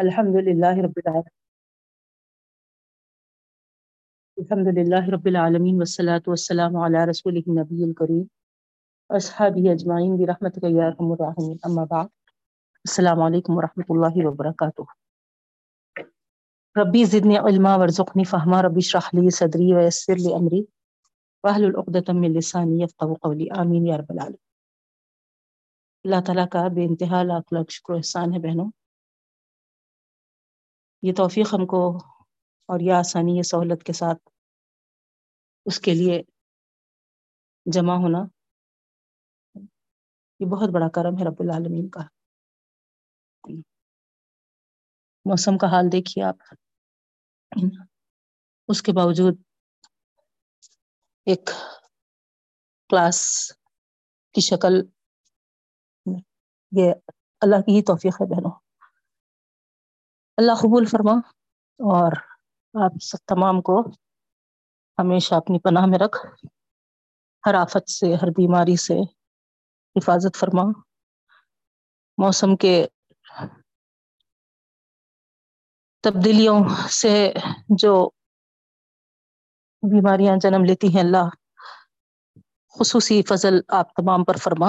الحمد لله رب العالمين. الحمد لله رب العالمين والصلاة والسلام على رسوله النبي الكريم. أصحابه أجمعين برحمتك يا أرحم الراحمين. أما بعد، السلام عليكم ورحمة الله وبركاته. ربي زدني علما وارزقني فهما. ربي اشرح لي صدري ويسر لي أمري. واحلل عقدة من لساني يفقهوا قولي. آمين يا رب العالمين. اللہ تعالیٰ کا بے انتہا لاکھ لاکھ شکر احسان ہے بہنوں. یہ توفیق ہم کو اور یہ آسانی، یہ سہولت کے ساتھ اس کے لیے جمع ہونا یہ بہت بڑا کرم ہے رب العالمین کا۔ موسم کا حال دیکھیے آپ۔ اس کے باوجود ایک کلاس کی شکل یہ اللہ کی ہی توفیق ہے بہنوں۔ اللہ قبول فرما اور آپ سب تمام کو ہمیشہ اپنی پناہ میں رکھ، ہر آفت سے، ہر بیماری سے حفاظت فرما۔ موسم کے تبدیلیوں سے جو بیماریاں جنم لیتی ہیں، اللہ خصوصی فضل آپ تمام پر فرما۔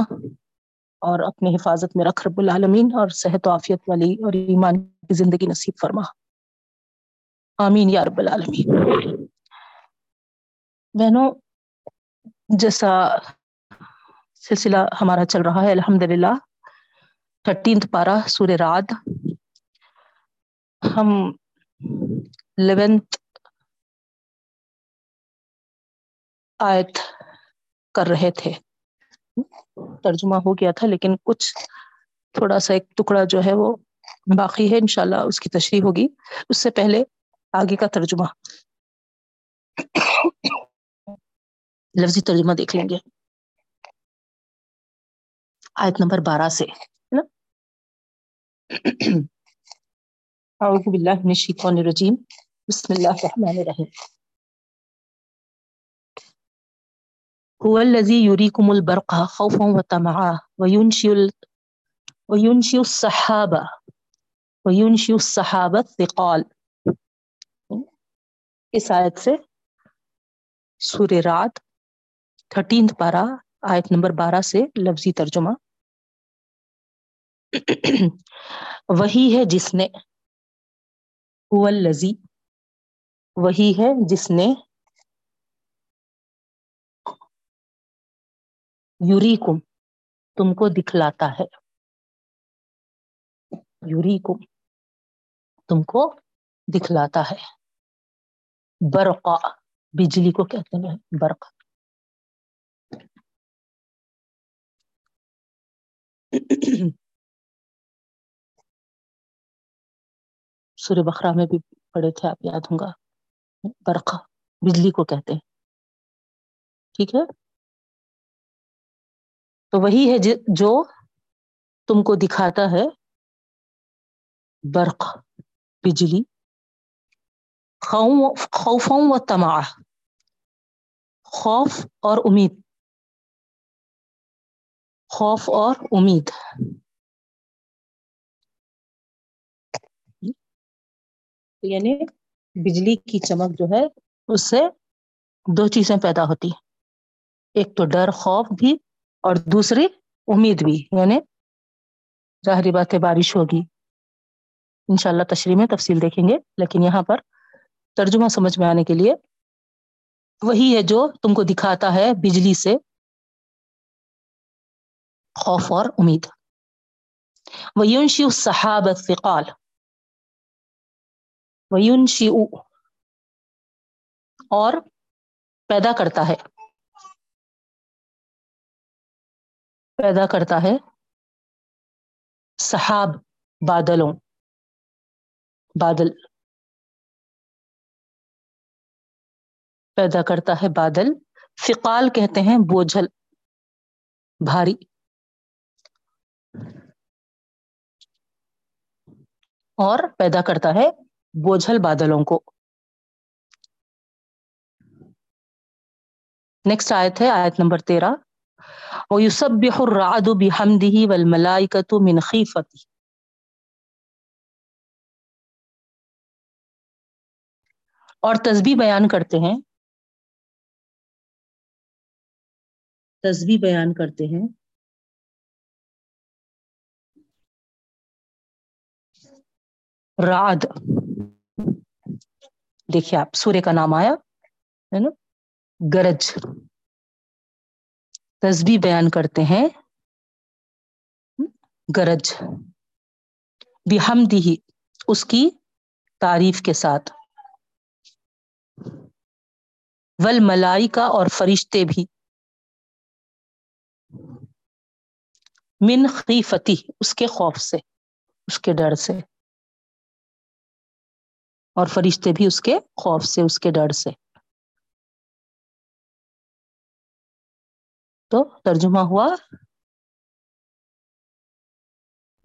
اور اپنی حفاظت میں رکھ رب العالمین اور صحت و عافیت والی اور ایمان کی زندگی نصیب فرما۔ آمین یا رب العالمین۔ بہنوں، جیسا سلسلہ ہمارا چل رہا ہے الحمد للہ تھرٹینتھ پارا سور راد ہم لیونتھ آیت کر رہے تھے۔ ترجمہ ہو گیا تھا، لیکن کچھ تھوڑا سا ایک ٹکڑا جو ہے وہ باقی ہے، انشاءاللہ اس کی تشریح ہوگی۔ اس سے پہلے آگے کا ترجمہ۔ لفظی ترجمہ دیکھ لیں گے۔ آیت نمبر بارہ سے اعوذ باللہ من الشیطان الرجیم۔ بسم اللہ الرحمن الرحیم۔ هو الذي يريكم البرق خوفا وطمعا، وينشئ وينشئ السحابة وينشئ السحابة الثقال. اس آیت سے سور رات تھرٹینتھ پارا آیت نمبر بارہ سے لفظی ترجمہ۔ وہی ہے جس نے الذی، وہی ہے جس نے یوریکم تم کو دکھلاتا ہے۔ یوریکم تم کو دکھلاتا ہے۔ برقا بجلی کو کہتے ہیں برق سورہ بخرا میں بھی پڑھے تھے، آپ یاد ہوں گا۔ برق بجلی کو کہتے ہیں۔ ٹھیک ہے؟ تو وہی ہے جی- جو تم کو دکھاتا ہے برق، بجلی خوفوں و تما خوف اور امید۔ خوف اور امید۔ یعنی بجلی کی چمک جو ہے، اس سے دو چیزیں پیدا ہوتی۔ ایک تو ڈر، خوف بھی اور دوسری امید بھی یعنی ظاہری بات ہے بارش ہوگی۔ انشاءاللہ تشریح میں تفصیل دیکھیں گے، لیکن یہاں پر ترجمہ سمجھ میں آنے کے لیے وہی ہے جو تم کو دکھاتا ہے بجلی سے۔ خوف اور امید۔ وَيُنشِئُ السَّحَابَ الثِّقَالِ۔ وَيُنشِئُ اور پیدا کرتا ہے۔ پیدا کرتا ہے۔ صحاب بادلوں، بادل۔ پیدا کرتا ہے بادل۔ فقال کہتے ہیں بوجھل، بھاری۔ اور پیدا کرتا ہے بوجھل بادلوں کو۔ نیکسٹ آیت ہے، آیت نمبر تیرہ۔ وَيُسَبِّحُ الرَّعَدُ بِحَمْدِهِ وَالْمَلَائِكَةُ مِنْ خِيفَتِهِ. اور تسبیح بیان کرتے ہیں۔ تسبیح بیان کرتے ہیں۔ راد دیکھیے آپ، سورہ کا نام آیا، ہے نا؟ گرج۔ تسبیح بیان کرتے ہیں۔ گرج۔ بحمدی اس کی تعریف کے ساتھ۔ ول ملائی کا اور فرشتے بھی۔ من خیفتی، اس کے خوف سے، اس کے ڈر سے۔ اور فرشتے بھی اس کے خوف سے، اس کے ڈر سے۔ تو ترجمہ ہوا،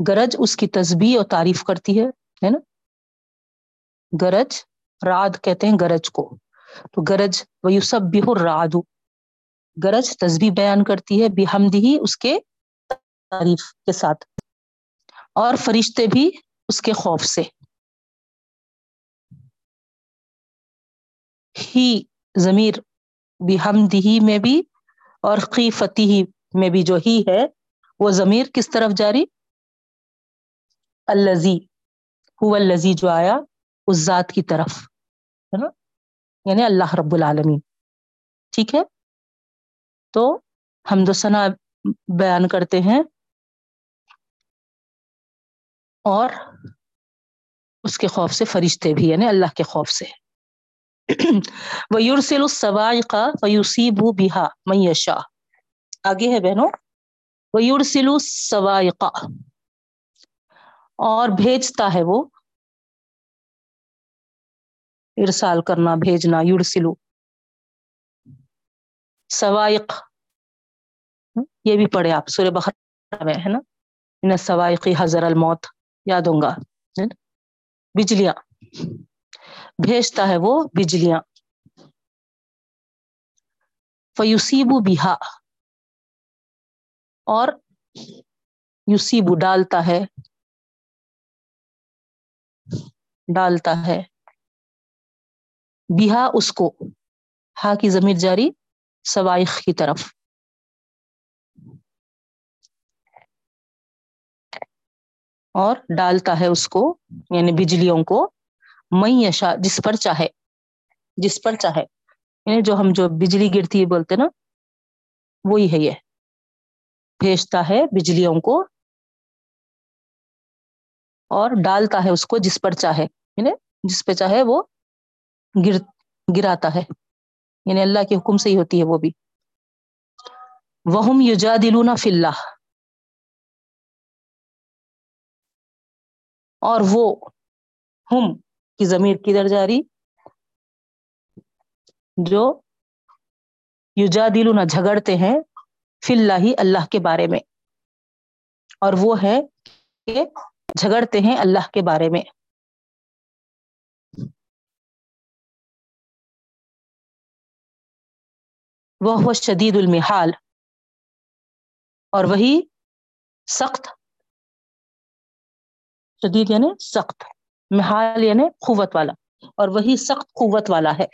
گرج اس کی تسبیح اور تعریف کرتی ہے ہے نا؟ گرج، راد کہتے ہیں گرج کو۔ تو گرج وہ یوسف بہ رادو گرج تسبیح بیان کرتی ہے بحمدی اس کے تعریف کے ساتھ۔ اور فرشتے بھی اس کے خوف سے۔ ہی ضمیر بحمدی میں بھی اور خیفتی میں بھی جو ہی ہے، وہ ضمیر کس طرف جاری؟ الزی ہو الزی جو آیا اس ذات کی طرف، ہے نا؟ یعنی اللہ رب العالمین۔ ٹھیک ہے؟ تو ہم ثنا بیان کرتے ہیں۔ اور اس کے خوف سے فرشتے بھی یعنی اللہ کے خوف سے۔ وہ یورسل السوائقہ فیوسیب بہا میشا آگے ہے بہنوں وہ یورسل اور بھیجتا ہے وہ۔ ارسال کرنا، بھیجنا یورسلو سوائق یہ بھی پڑھے آپ، سورہ بخر میں، ہے نا؟ سوائقی حضر الموت۔ یاد ہوں گا۔ بجلیاں۔ بھیجتا ہے وہ بجلیاں۔ فیوسیبو بہا اور یوسیبو ڈالتا ہے۔ ڈالتا ہے۔ بیہا اس کو۔ ہا کی ضمیر جاری۔ سوائخ کی طرف۔ اور ڈالتا ہے اس کو یعنی بجلیوں کو۔ میں یشا جس پر چاہے، جس پر چاہے۔ یعنی جو ہم جو بجلی گرتی ہے بولتے نا، وہی ہے یہ۔ بھیجتا ہے بجلیوں کو اور ڈالتا ہے اس کو جس پر چاہے۔ یعنی جس پہ چاہے وہ گر، گراتا ہے۔ یعنی اللہ کے حکم سے ہی ہوتی ہے وہ بھی۔ وہ یوجا دلونا فل اور وہ، ہم کی ضمیر کدھر جاری جو یوجا دلونا جھگڑتے ہیں فی اللہ اللہ کے بارے میں۔ اور وہ ہے کہ جھگڑتے ہیں اللہ کے بارے میں۔ وہ شدید المحال۔ اور وہی سخت۔ شدید یعنی سخت۔ محال یعنی قوت والا، اور وہی سخت قوت والا ہے۔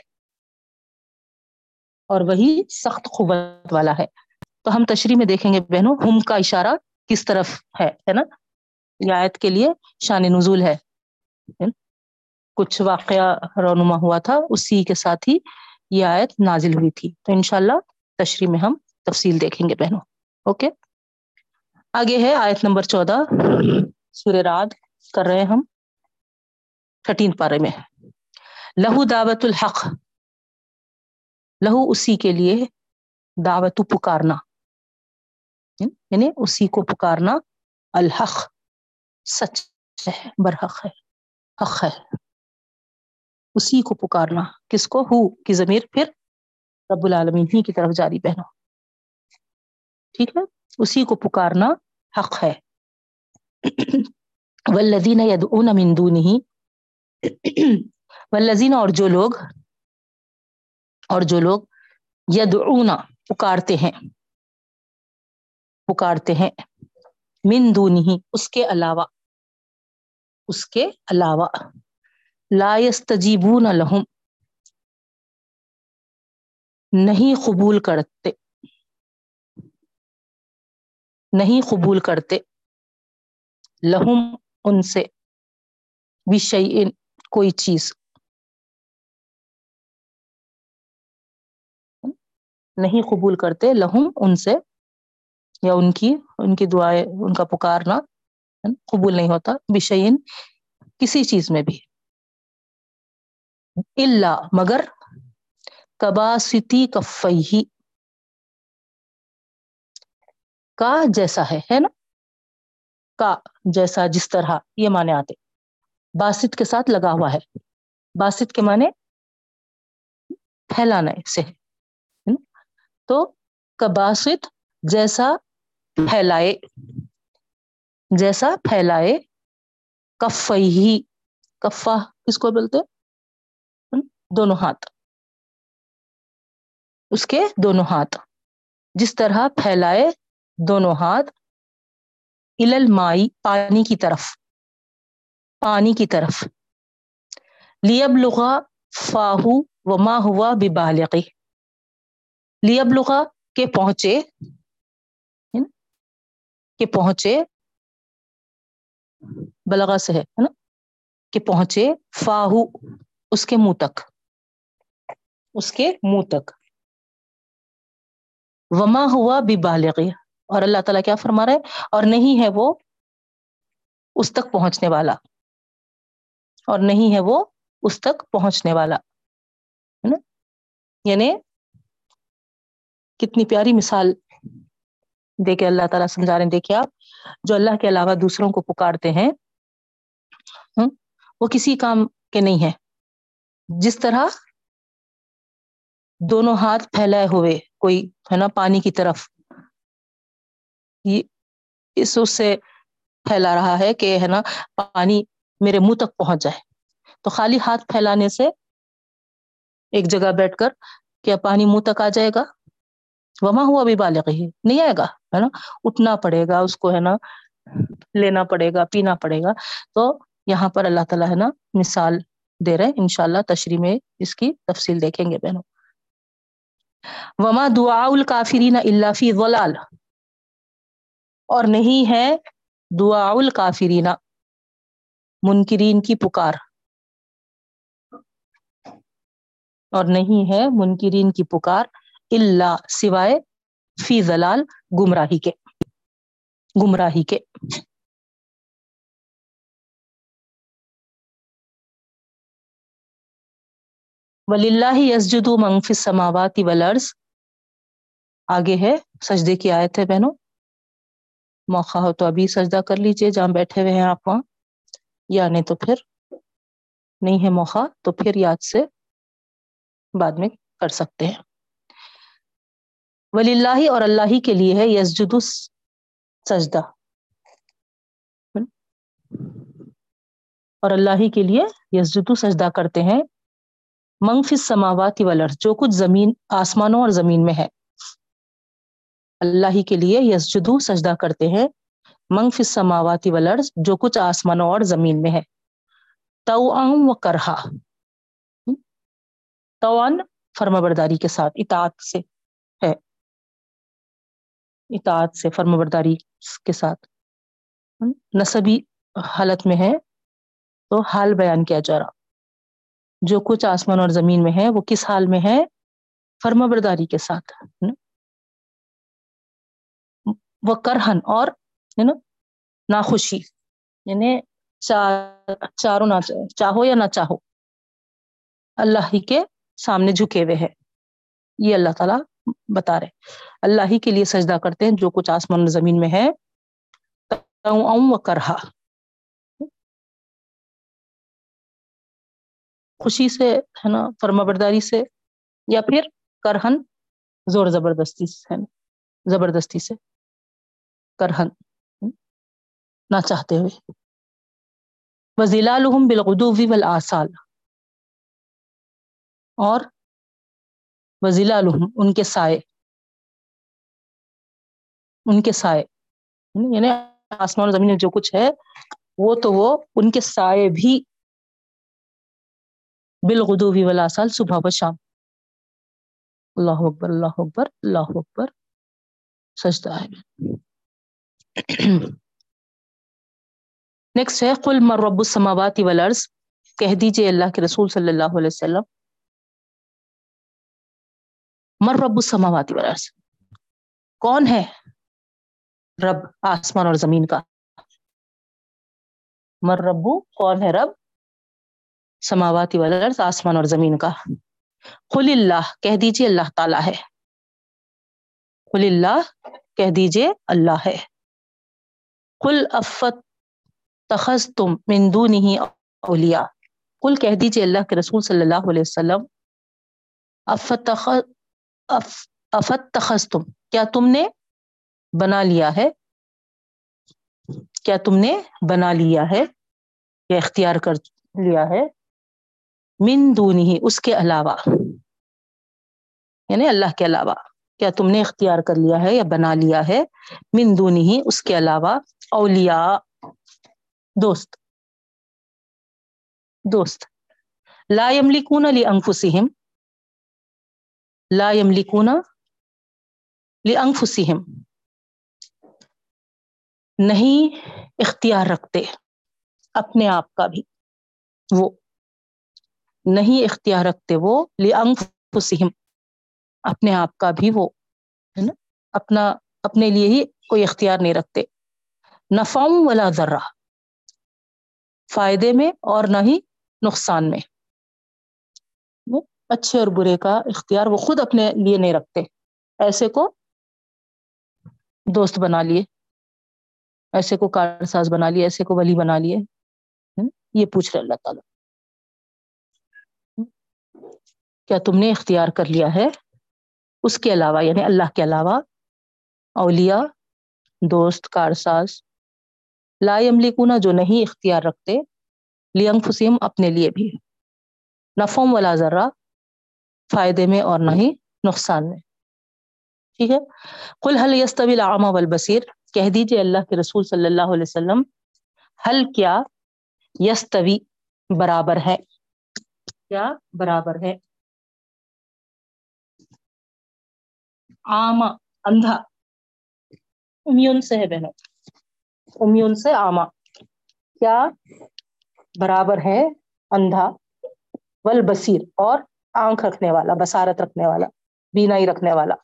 اور وہی سخت قوت والا ہے۔ تو ہم تشریح میں دیکھیں گے بہنوں ہم کا اشارہ کس طرف ہے ہے نا؟ یہ آیت کے لیے شان نزول ہے۔ کچھ واقعہ رونما ہوا تھا، اسی کے ساتھ ہی یہ آیت نازل ہوئی تھی۔ تو انشاءاللہ تشریح میں ہم تفصیل دیکھیں گے بہنوں۔ اوکے؟ آگے ہے آیت نمبر چودہ۔ سور راد کر رہے ہیں ہم۔ تھرٹین پارے میں لہو دعوت الحق۔ لہو اسی کے لیے دعوت پکارنا۔ یعنی اسی کو پکارنا الحق۔ سچ ہے، برحق ہے، حق ہے۔ اسی کو پکارنا۔ کس کو؟ ہو کی ضمیر پھر رب العالمین ہی کی طرف جاری بہنوں ٹھیک ہے؟ اسی کو پکارنا حق ہے۔ ولدین یدعون من دونه والذین اور جو لوگ اور جو لوگ یدعون پکارتے ہیں۔ پکارتے ہیں۔ من دونه اس کے علاوہ۔ اس کے علاوہ۔ لا يستجیبون لهم نہیں قبول کرتے۔ نہیں قبول کرتے۔ لہم، ان سے۔ بشعین کوئی چیز۔ نہیں قبول کرتے، لہم ان سے، یا ان کی ان کی دعائیں، ان کا پکارنا، قبول نہیں ہوتا بشعین کسی چیز میں بھی۔ اللہ مگر کباستی کفئی کا جیسا ہے ہے نا؟ کا جیسا جس طرح یہ معنی آتے۔ باسط کے ساتھ لگا ہوا ہے۔ باسط کے معنی پھیلانا سے تو کباسط جیسا پھیلائے جیسا پھیلائے کفئی کفا کس کو بولتے دونوں ہاتھ۔ اس کے دونوں ہاتھ۔ جس طرح پھیلائے دونوں ہاتھ مائی پانی کی طرف۔ پانی کی طرف۔ لیب لغا فاہو و ما ہوا بالغی لیب لغا کے پہنچے۔ کہ پہنچے۔ بلغا سے ہے نا؟ کہ پہنچے فاہو، اس کے منہ تک۔ اس کے منہ تک۔ وما ہوا بھی بالغی اور اللہ تعالیٰ کیا فرما رہا ہے؟ اور نہیں ہے وہ اس تک پہنچنے والا۔ اور نہیں ہے وہ اس تک پہنچنے والا، ہے نا؟ یعنی کتنی پیاری مثال دیکھے اللہ تعالیٰ سمجھا رہے ہیں۔ دیکھیے آپ، جو اللہ کے علاوہ دوسروں کو پکارتے ہیں وہ کسی کام کے نہیں ہے جس طرح دونوں ہاتھ پھیلائے ہوئے، کوئی، ہے نا، پانی کی طرف اس اس سے پھیلا رہا ہے کہ، ہے نا، پانی میرے منہ تک پہنچ جائے۔ تو خالی ہاتھ پھیلانے سے ایک جگہ بیٹھ کر کیا پانی منہ تک آ جائے گا؟ وہاں ہوا بھی بالغ ہی؟ نہیں آئے گا، ہے نا؟ اٹھنا پڑے گا، اس کو، ہے نا، لینا پڑے گا، پینا پڑے گا۔ تو یہاں پر اللہ تعالیٰ، ہے نا، مثال دے رہے ان شاء اللہ تشریح میں اس کی تفصیل دیکھیں گے بہنوں۔ وما دعا الکافرین اللہ فی ولال اور نہیں ہے دعا الکافرین۔ منکرین کی پکار۔ اور نہیں ہے منکرین کی پکار اللہ سوائے فی زلال گمراہی کے۔ گمراہی کے۔ ولی اللہ یسجد منفی سماواتی ولرز آگے ہے، سجدے کی آیت ہے بہنوں۔ موقع ہو تو ابھی سجدہ کر لیجیے، جہاں بیٹھے ہوئے ہیں آپ وہاں۔ یا نہیں تو پھر نہیں ہے موقع، تو پھر یاد سے بعد میں کر سکتے ہیں۔ ولی اللہ اور اللہ ہی کے لیے ہے یسجد سجدہ۔ اور اللہ ہی کے لیے یسجدو، سجدہ کرتے ہیں۔ منگف سماواتی ولر جو کچھ زمین، آسمانوں اور زمین میں ہے۔ اللہ ہی کے لیے یسجدو، سجدہ کرتے ہیں۔ منگف سماواتی ولر جو کچھ آسمانوں اور زمین میں ہے۔ تو و کرہا۔ توان فرما برداری کے ساتھ، اطاعت سے ہے۔ اطاعت سے فرما برداری کے ساتھ۔ نصبی حالت میں ہے تو حال بیان کیا جا رہا۔ جو کچھ آسمان اور زمین میں ہے، وہ کس حال میں ہے؟ فرما برداری کے ساتھ۔ وہ کرہن اور ناخوشی یعنی چاروں نہ چاہو یا نہ چاہو۔ اللہ ہی کے سامنے جھکے ہوئے ہے۔ یہ اللہ تعالیٰ بتا رہے اللہ ہی کے لیے سجدہ کرتے ہیں جو کچھ آسمان زمین میں ہے۔ و کرہا خوشی سے ہے نا، فرما برداری سے یا پھر کرہن زور زبردستی سے زبردستی سے۔ کرہن۔ نہ چاہتے ہوئے۔ وزیلا الحم بالغدو والآصال۔ اور وزیلا الحم ان کے سائے۔ ان کے سائے۔ یعنی آسمان و زمین میں جو کچھ ہے، وہ تو وہ ان کے سائے بھی بالغدو والآصال صبح و شام۔ اللہ اکبر اللہ اکبر اللہ اکبر۔ سجدہ ہے۔ نیکسٹ ہے، قل مر رب السماوات والارض کہہ دیجیے اللہ کے رسول صلی اللہ علیہ وسلم۔ مر رب السماوات والارض کون ہے رب آسمان اور زمین کا؟ مر ربو کون ہے رب سماواتی والارض، آسمان اور زمین کا؟ قل اللہ، کہہ دیجیے اللہ تعالیٰ ہے۔ قل اللہ، کہہ دیجیے اللہ ہے۔ قل افت تخذ تم مندو نہیں اولیا کل کہہ دیجیے اللہ کے رسول صلی اللہ علیہ وسلم افت افت تخذ تم کیا تم نے بنا لیا ہے؟ کیا تم نے بنا لیا ہے یا اختیار کر لیا ہے؟ من دونی اس کے علاوہ۔ یعنی اللہ کے علاوہ۔ کیا تم نے اختیار کر لیا ہے یا بنا لیا ہے؟ من دونی اس کے علاوہ۔ اولیاء۔ دوست۔ دوست۔ لا يملكون لانفسهم لا يملكون لانفسهم نہیں اختیار رکھتے۔ اپنے آپ کا بھی۔ وہ۔ نہیں اختیار رکھتے وہ لانفسهم اپنے آپ کا بھی وہ۔ ہے نا؟ اپنا، اپنے لیے ہی کوئی اختیار نہیں رکھتے۔ نفعم ولا ذرہ فائدے میں اور نہ ہی نقصان میں۔ اچھے اور برے کا اختیار وہ خود اپنے لیے نہیں رکھتے۔ ایسے کو دوست بنا لیے۔ ایسے کو کار ساز بنا لیے۔ ایسے کو ولی بنا لیے۔ یہ پوچھ رہے اللہ تعالی۔ کیا تم نے اختیار کر لیا ہے؟ اس کے علاوہ یعنی اللہ کے علاوہ، اولیاء، دوست کارساز لا یملکونا جو نہیں اختیار رکھتے لینگ فسیم اپنے لیے بھی نفوم ولا ذرہ، فائدے میں اور نہ ہی نقصان میں۔ ٹھیک ہے؟ کل حل یستوی العامہ والبصیر۔ کہہ دیجیے اللہ کے رسول صلی اللہ علیہ وسلم حل کیا یستوی برابر ہے؟ کیا برابر ہے؟ عام، اندھا۔ امیون سے ہے بہنوں۔ امیون سے آما کیا برابر ہے اندھا ول بصیر اور آنکھ رکھنے والا بسارت رکھنے والا، بینائی رکھنے والا؟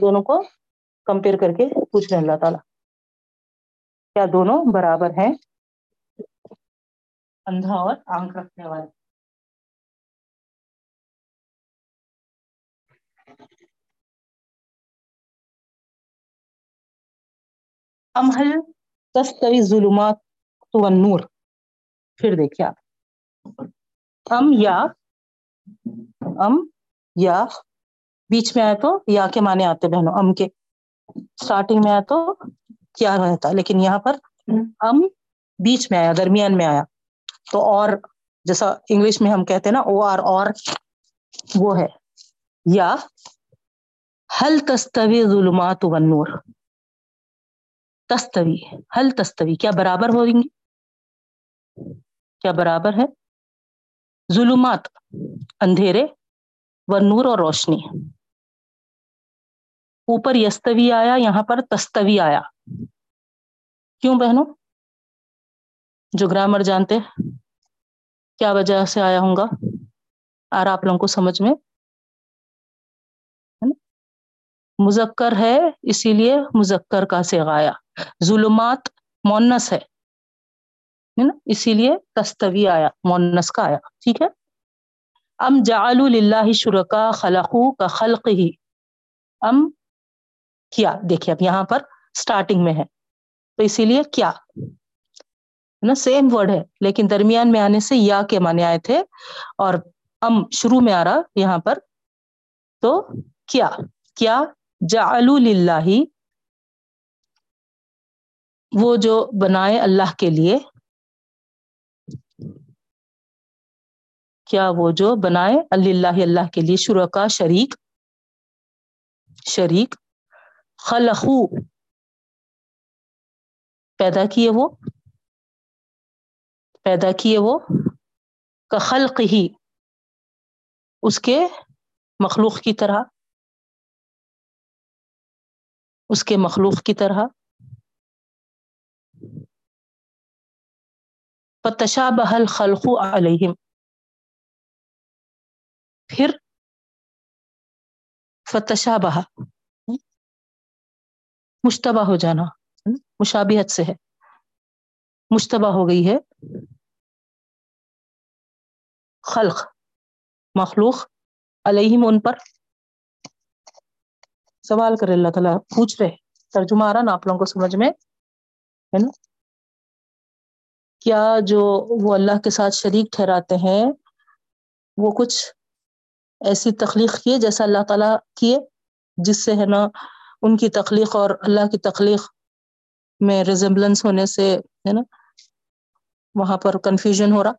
دونوں کو کمپیئر کر کے پوچھ رہے اللہ تعالی۔ کیا دونوں برابر ہیں؟ اندھا اور آنکھ رکھنے والا ام حل تستوی ظلمات تو نور۔ پھر دیکھیے آپ۔ ام یا ام یا، بیچ میں آئے تو یا کے معنی آتے بہنوں، ام کے۔ سٹارٹنگ میں آیا تو کیا رہتا، لیکن یہاں پر ام بیچ میں آیا، درمیان میں آیا۔ تو اور جیسا انگلش میں ہم کہتے ہیں نا، او آر اور وہ ہے۔ یا حل تستوی ظلمات و نور۔ تستوی حل تستوی، کیا برابر ہو گی کیا برابر ہے؟ ظلمات، اندھیرے و نور اور روشنی۔ اوپر یستوی آیا، یہاں پر تستوی آیا۔ کیوں بہنوں؟ جو گرامر جانتے کیا وجہ سے آیا ہوں گا؟ آ رہا آپ لوگوں کو سمجھ میں مذکر ہے، اسی لیے مذکر کا سگایا ظلمات مونس ہے نا؟ اسی لیے تستوی آیا مونس کا آیا، ٹھیک ہے؟ ام جعل اللہ شرکا خلقو کا خلق ہی ام کیا؟ دیکھیے اب یہاں پر سٹارٹنگ میں ہے۔ تو اسی لیے کیا؟ نا؟ سیم ورڈ ہے، لیکن درمیان میں آنے سے یا کے معنی آئے تھے۔ اور ام شروع میں آ رہا، یہاں پر تو کیا؟ کیا جعلو للہ، وہ جو بنائے اللہ کے لیے، کیا وہ جو بنائے اللہ اللہ کے لیے شروع کا شریک شریک خلقو، پیدا کیے وہ، پیدا کیے وہ کا خلق ہی اس کے مخلوق کی طرح۔ اس کے مخلوق کی طرح۔ پتشا بحل خلقو علیہم پھر فتشا بہا مشتبہ ہو جانا۔ مشابہت سے ہے۔ مشتبہ ہو گئی ہے۔ خلق۔ مخلوق علیہم ان پر۔ سوال کرے، اللہ تعالیٰ پوچھ رہے، ترجمہ آ رہا نا آپ لوگوں کو سمجھ میں؟ ہے نا؟ کیا جو وہ اللہ کے ساتھ شریک ٹھہراتے ہیں، وہ کچھ ایسی تخلیق کیے جیسا اللہ تعالیٰ کیے، جس سے ہے نا ان کی تخلیق اور اللہ کی تخلیق میں ریزمبلنس ہونے سے ہے نا وہاں پر کنفیوژن ہو رہا؟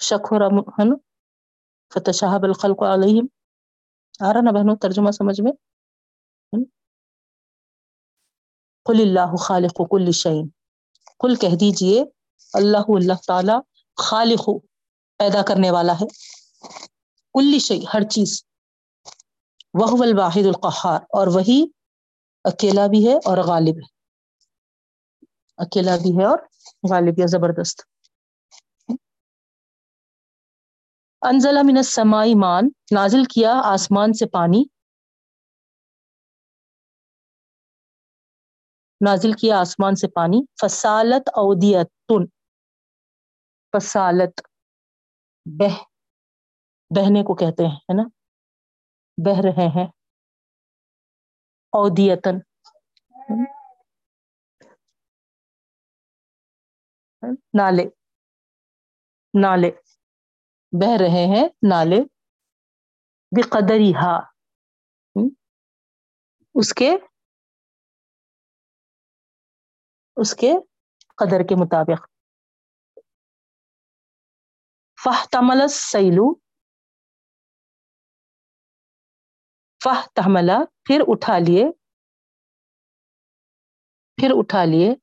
شک ہو رہا، ہے نا؟ فتح الخلق علیہم آ رہا نا بہنوں، ترجمہ سمجھ میں؟ قل اللہ خالق کل شعین کل کہہ دیجیے، اللہ اللہ تعالی خالق پیدا کرنے والا ہے. کل شعی ہر چیز. وہ الواحد القحار اور وہی اکیلا بھی ہے اور غالب ہے. اکیلا بھی ہے اور غالب یا زبردست. انزلہ من السمائی مان نازل کیا آسمان سے پانی۔ نازل کیا آسمان سے پانی۔ فسالت اودیتن۔ فسالت بہ۔ بہنے کو کہتے ہیں، ہے نا؟ بہ رہے ہیں۔ اودیتن۔ نالے۔ نالے۔ بہ رہے ہیں نالے بقدری ہا اس کے اس کے قدر کے مطابق۔ فہ تمل سیلو فہ تملا پھر اٹھا لیے۔ پھر اٹھا لیے۔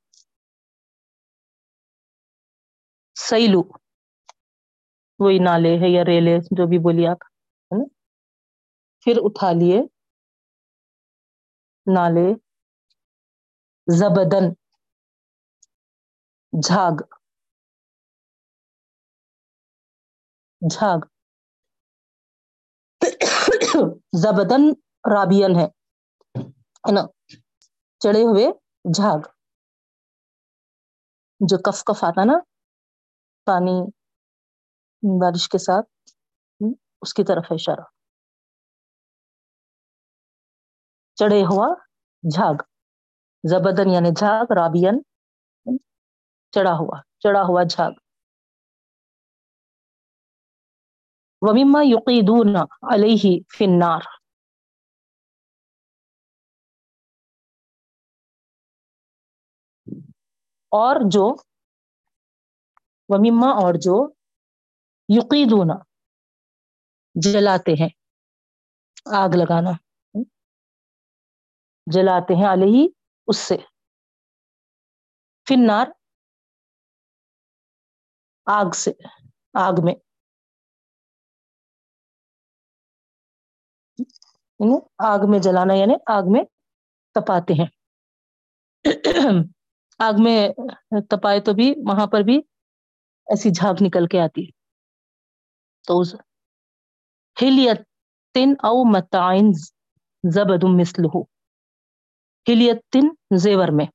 سیلو وہی نالے ہے یا ریلے جو بھی بولیے آپ، ہے نا؟ پھر اٹھا لیے نالے زبدن جھاگ جھاگ زبدن رابین ہے نا؟ چڑے ہوئے جھاگ، جو کف کف آتا نا، پانی بارش کے ساتھ اس کی طرف ہے اشارہ۔ چڑھے ہوا جھاگ۔ زبدن یعنی جھاگ، رابین چڑھا ہوا چڑھا ہوا جھاگ۔ ومیما یقیدون علیہ فی النار۔ اور جو ومیما اور جو یقیدون جلاتے ہیں، آگ لگانا۔ جلاتے ہیں علیہ اس سے۔ فنار آگ سے، آگ میں۔ یعنی آگ میں جلانا یعنی آگ میں تپاتے ہیں۔ آگ میں تپائے تو بھی، وہاں پر بھی ایسی جھاگ نکل کے آتی ہے۔ تو ہلیتن او متعین زبد مثلہ ہلیتن زیور میں۔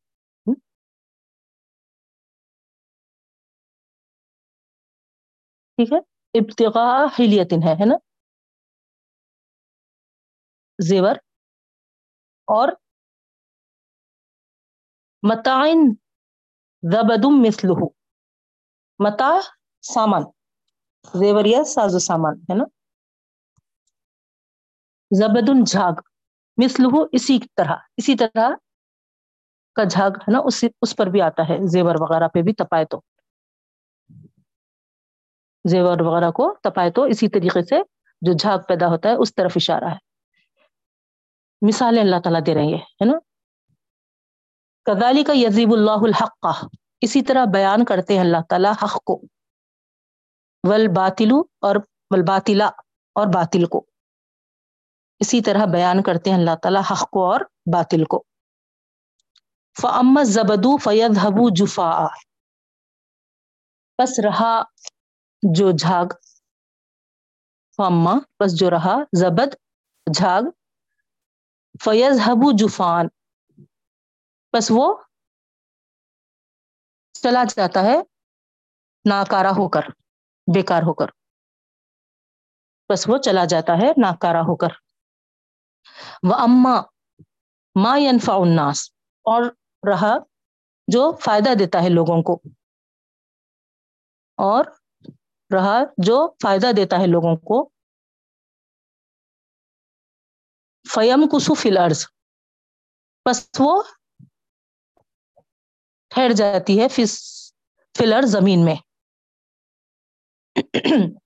ٹھیک ہے؟ ابتغاء ہلیتن ہے ہے نا؟ زیور۔ اور متعین زبدم مثلہ متا سامان۔ زیوریا ساز و سامان، ہے نا؟ زبدن جھاگ مثلہ اسی طرح اسی طرح کا جھاگ، ہے نا؟ اس اس پر بھی آتا ہے، زیور وغیرہ پہ بھی تپائے تو۔ زیور وغیرہ کو تپائے تو اسی طریقے سے جو جھاگ پیدا ہوتا ہے، اس طرف اشارہ ہے۔ مثالیں اللہ تعالیٰ دے رہے ہے نا؟ کدالی کا یزیب اللہ الحق۔ کا اسی طرح بیان کرتے ہیں اللہ تعالیٰ حق کو۔ ول باطلو اور ول باطلا اور باطل کو۔ اسی طرح بیان کرتے ہیں اللہ تعالیٰ حق کو اور باطل کو۔ فعم زبدو فید حبو جفا پس رہا جو جھاگ۔ فما پس جو رہا زبد جھاگ۔ فیض حبو جفان بس وہ چلا جاتا ہے ناکارا ہو کر۔ بیکار ہو کر۔ بس وہ چلا جاتا ہے ناکارا ہو کر۔ وہ اما ما ینفع الناس۔ اور رہا جو فائدہ دیتا ہے لوگوں کو۔ اور رہا جو فائدہ دیتا ہے لوگوں کو۔ فیم کسو فلرز بس وہ ٹھہر جاتی ہے فلر زمین میں۔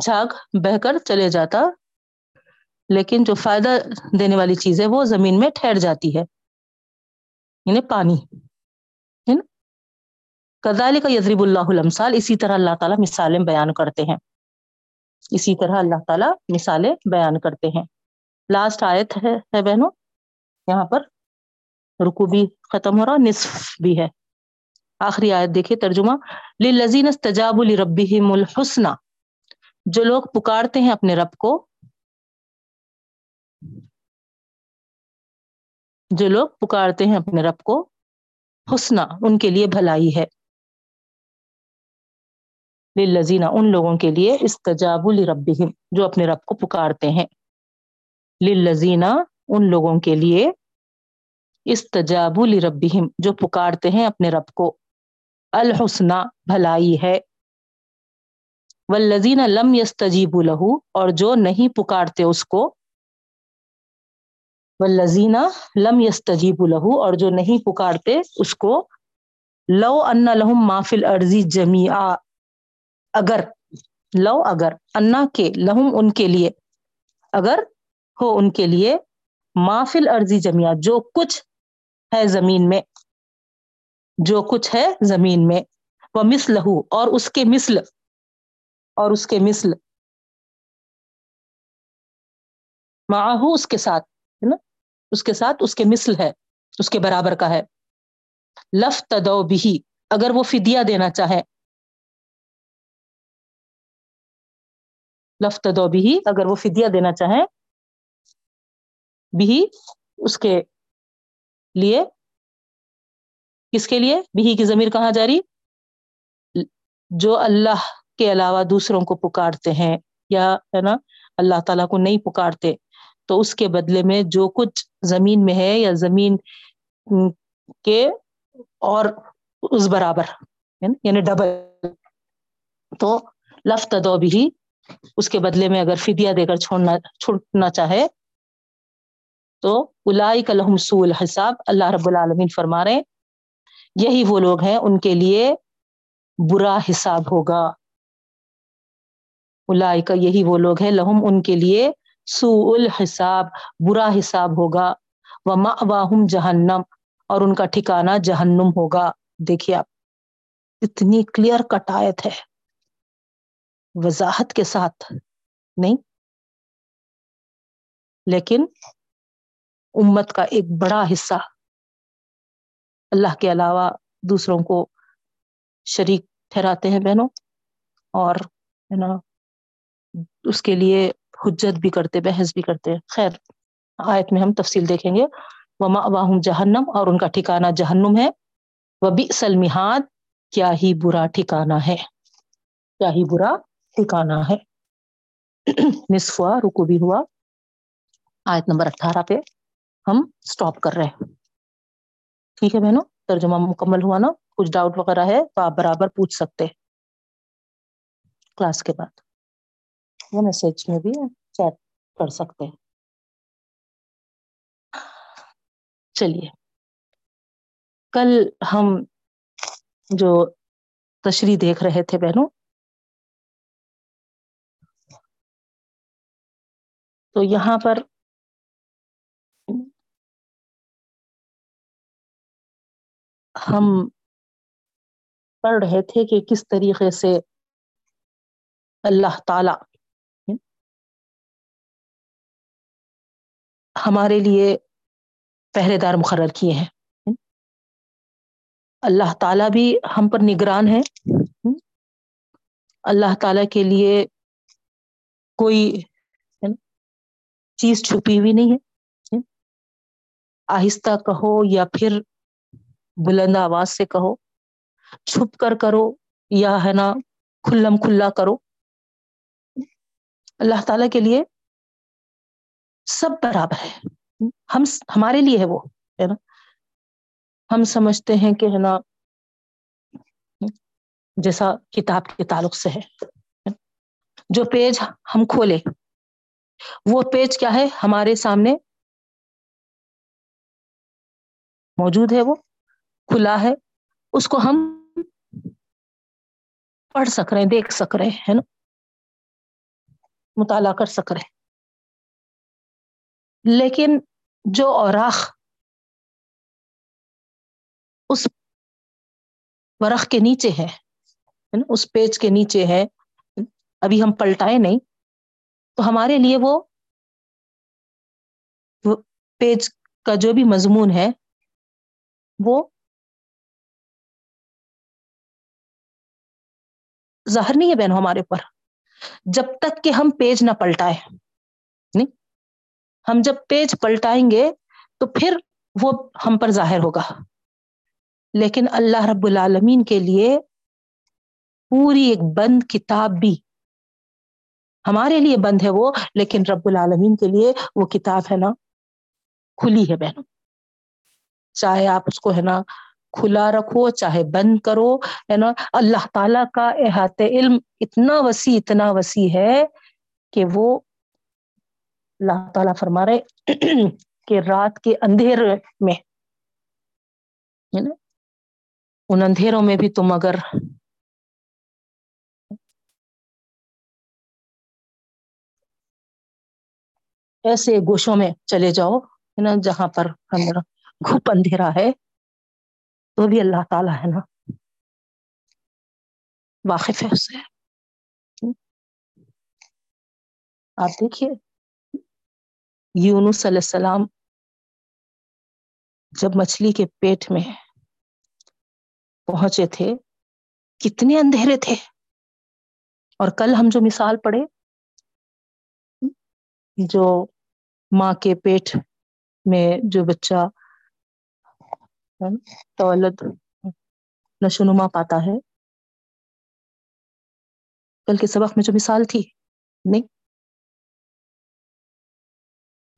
جھاگ بہ کر چلے جاتا، لیکن جو فائدہ دینے والی چیز ہے، وہ زمین میں ٹھہر جاتی ہے یعنی پانی کدالی کا یزریب اللہ المثال اسی طرح اللہ تعالیٰ مثالیں بیان کرتے ہیں۔ اسی طرح اللہ تعالیٰ مثالیں بیان کرتے ہیں۔ لاسٹ آیت ہے بہنوں، یہاں پر رکو بھی ختم ہو رہا، نصف بھی ہے۔ آخری آیت دیکھیے ترجمہ لذین تجاب الربیم الحسن۔ جو لوگ پکارتے ہیں اپنے رب کو، جو لوگ پکارتے ہیں اپنے رب کو حسنا ان کے لیے بھلائی ہے۔ لذینہ ان لوگوں کے لیے استجاب الربیم جو اپنے رب کو پکارتے ہیں۔ لذینہ ان لوگوں کے لیے استجاب لربہم جو پکارتے ہیں اپنے رب کو۔ الحسنہ بھلائی ہے۔ والذین لم یستجیب لہو، اور جو نہیں پکارتے اس کو، والذین لم یستجیب لہو، اور جو نہیں پکارتے اس کو، لو ان لہم ما فی الارض جمیعا، اگر، لو اگر، انا کے، لہم ان کے لیے، اگر ہو ان کے لیے مافل ارضی جمیا جو کچھ ہے زمین میں۔ جو کچھ ہے زمین میں وہ مسل ہو اور اس کے مسل اور اس کے مسل معاہو اس کے ساتھ، ہے نا؟ اس کے ساتھ اس کے مسل ہے، اس کے برابر کا ہے۔ لف تدو بھی اگر وہ فدیا دینا چاہے۔ لف تدو بھی اگر وہ فدیا دینا چاہیں بھی اس کے لیے کس کے لیے؟ بھی کی ضمیر کہاں جاری جو اللہ کے علاوہ دوسروں کو پکارتے ہیں یا ہے نا، اللہ تعالیٰ کو نہیں پکارتے، تو اس کے بدلے میں جو کچھ زمین میں ہے یا زمین کے اور اس برابر یعنی ڈبل تو لفت دو بھی اس کے بدلے میں اگر فدیا دے کر چھوڑنا چھوڑنا چاہے، تو الائی کا لحم سول حساب اللہ رب العالمین فرما رہے یہی وہ لوگ ہیں، ان کے لیے برا حساب ہوگا۔ الائی کا یہی وہ لوگ ہیں، لہم ان کے لیے سو الحساب، برا حساب ہوگا۔ وہ واہم جہنم، اور ان کا ٹھکانا جہنم ہوگا۔ دیکھیے آپ، اتنی کلیئر کٹایت ہے۔ وضاحت کے ساتھ، نہیں؟ لیکن امت کا ایک بڑا حصہ۔ اللہ کے علاوہ دوسروں کو شریک ٹھہراتے ہیں بہنوں اور ہے نا اس کے لیے حجت بھی کرتے، بحث بھی کرتے خیر، آیت میں ہم تفصیل دیکھیں گے۔ وما واہم جہنم اور ان کا ٹھکانا جہنم ہے۔ وہ بھی سلمحاد کیا ہی برا ٹھکانا ہے۔ کیا ہی برا ٹھکانا ہے۔ نصف ہوا، رکو بھی ہوا۔ آیت نمبر اٹھارہ پہ ہم اسٹاپ کر رہے ہیں۔ ٹھیک ہے بہنوں؟ ترجمہ مکمل ہوا نا؟ کچھ ڈاؤٹ وغیرہ ہے تو آپ برابر پوچھ سکتے کلاس کے بعد۔ وہ میسج میں بھی چیٹ کر سکتے ہیں۔ چلیے۔ کل ہم جو تشریح دیکھ رہے تھے بہنوں، تو یہاں پر ہم پڑھ رہے تھے کہ کس طریقے سے اللہ تعالی ہمارے لیے پہرے دار مقرر کیے ہیں۔ اللہ تعالیٰ بھی ہم پر نگران ہے اللہ تعالی کے لیے کوئی چیز چھپی ہوئی نہیں ہے۔ آہستہ کہو یا پھر بلند آواز سے کہو، چھپ کر کرو یا ہے نا کھلم کھلا کرو۔ اللہ تعالی کے لیے سب برابر ہے۔ ہم ہمارے لیے ہے وہ، ہے نا۔ ہم سمجھتے ہیں کہ ہے نا، جیسا کتاب کے تعلق سے ہے۔ جو پیج ہم کھولے، وہ پیج کیا ہے ہمارے سامنے موجود ہے وہ۔ کھلا ہے، اس کو ہم پڑھ سک رہے ہیں، دیکھ سک رہے ہے نا؟ مطالعہ کر سک رہے لیکن جو اوراخ اس ورخ کے نیچے ہے اس پیج کے نیچے ہے، ابھی ہم پلٹائے نہیں، تو ہمارے لیے وہ پیج کا جو بھی مضمون ہے، وہ ظاہر نہیں ہے بہنوں ہمارے اوپر۔ جب تک کہ ہم پیج نہ پلٹائے نہیں؟ ہم جب پیج پلٹائیں گے تو پھر وہ ہم پر ظاہر ہوگا۔ لیکن اللہ رب العالمین کے لیے پوری ایک بند کتاب بھی ہمارے لیے بند ہے وہ، لیکن رب العالمین کے لیے وہ کتاب ہے نا، کھلی ہے بہنوں۔ چاہے آپ اس کو ہے نا کھلا رکھو، چاہے بند کرو، ہے نا؟ اللہ تعالی کا احاط علم اتنا وسیع اتنا وسیع ہے کہ وہ اللہ تعالیٰ فرما رہے کہ رات کے اندھیر میں ان اندھیروں میں بھی تم اگر ایسے گوشوں میں چلے جاؤ، ہے نا؟ جہاں پر گھپ اندھیرا ہے۔ تو بھی اللہ تعالیٰ ہے نا۔ واقف ہے اس سے۔ آپ دیکھیے، یونس علیہ السلام جب مچھلی کے پیٹ میں پہنچے تھے، کتنے اندھیرے تھے۔ اور کل ہم جو مثال پڑھے، جو ماں کے پیٹ میں جو بچہ تولد نشونما پاتا ہے۔ کل کے سبق میں جو مثال تھی، نہیں؟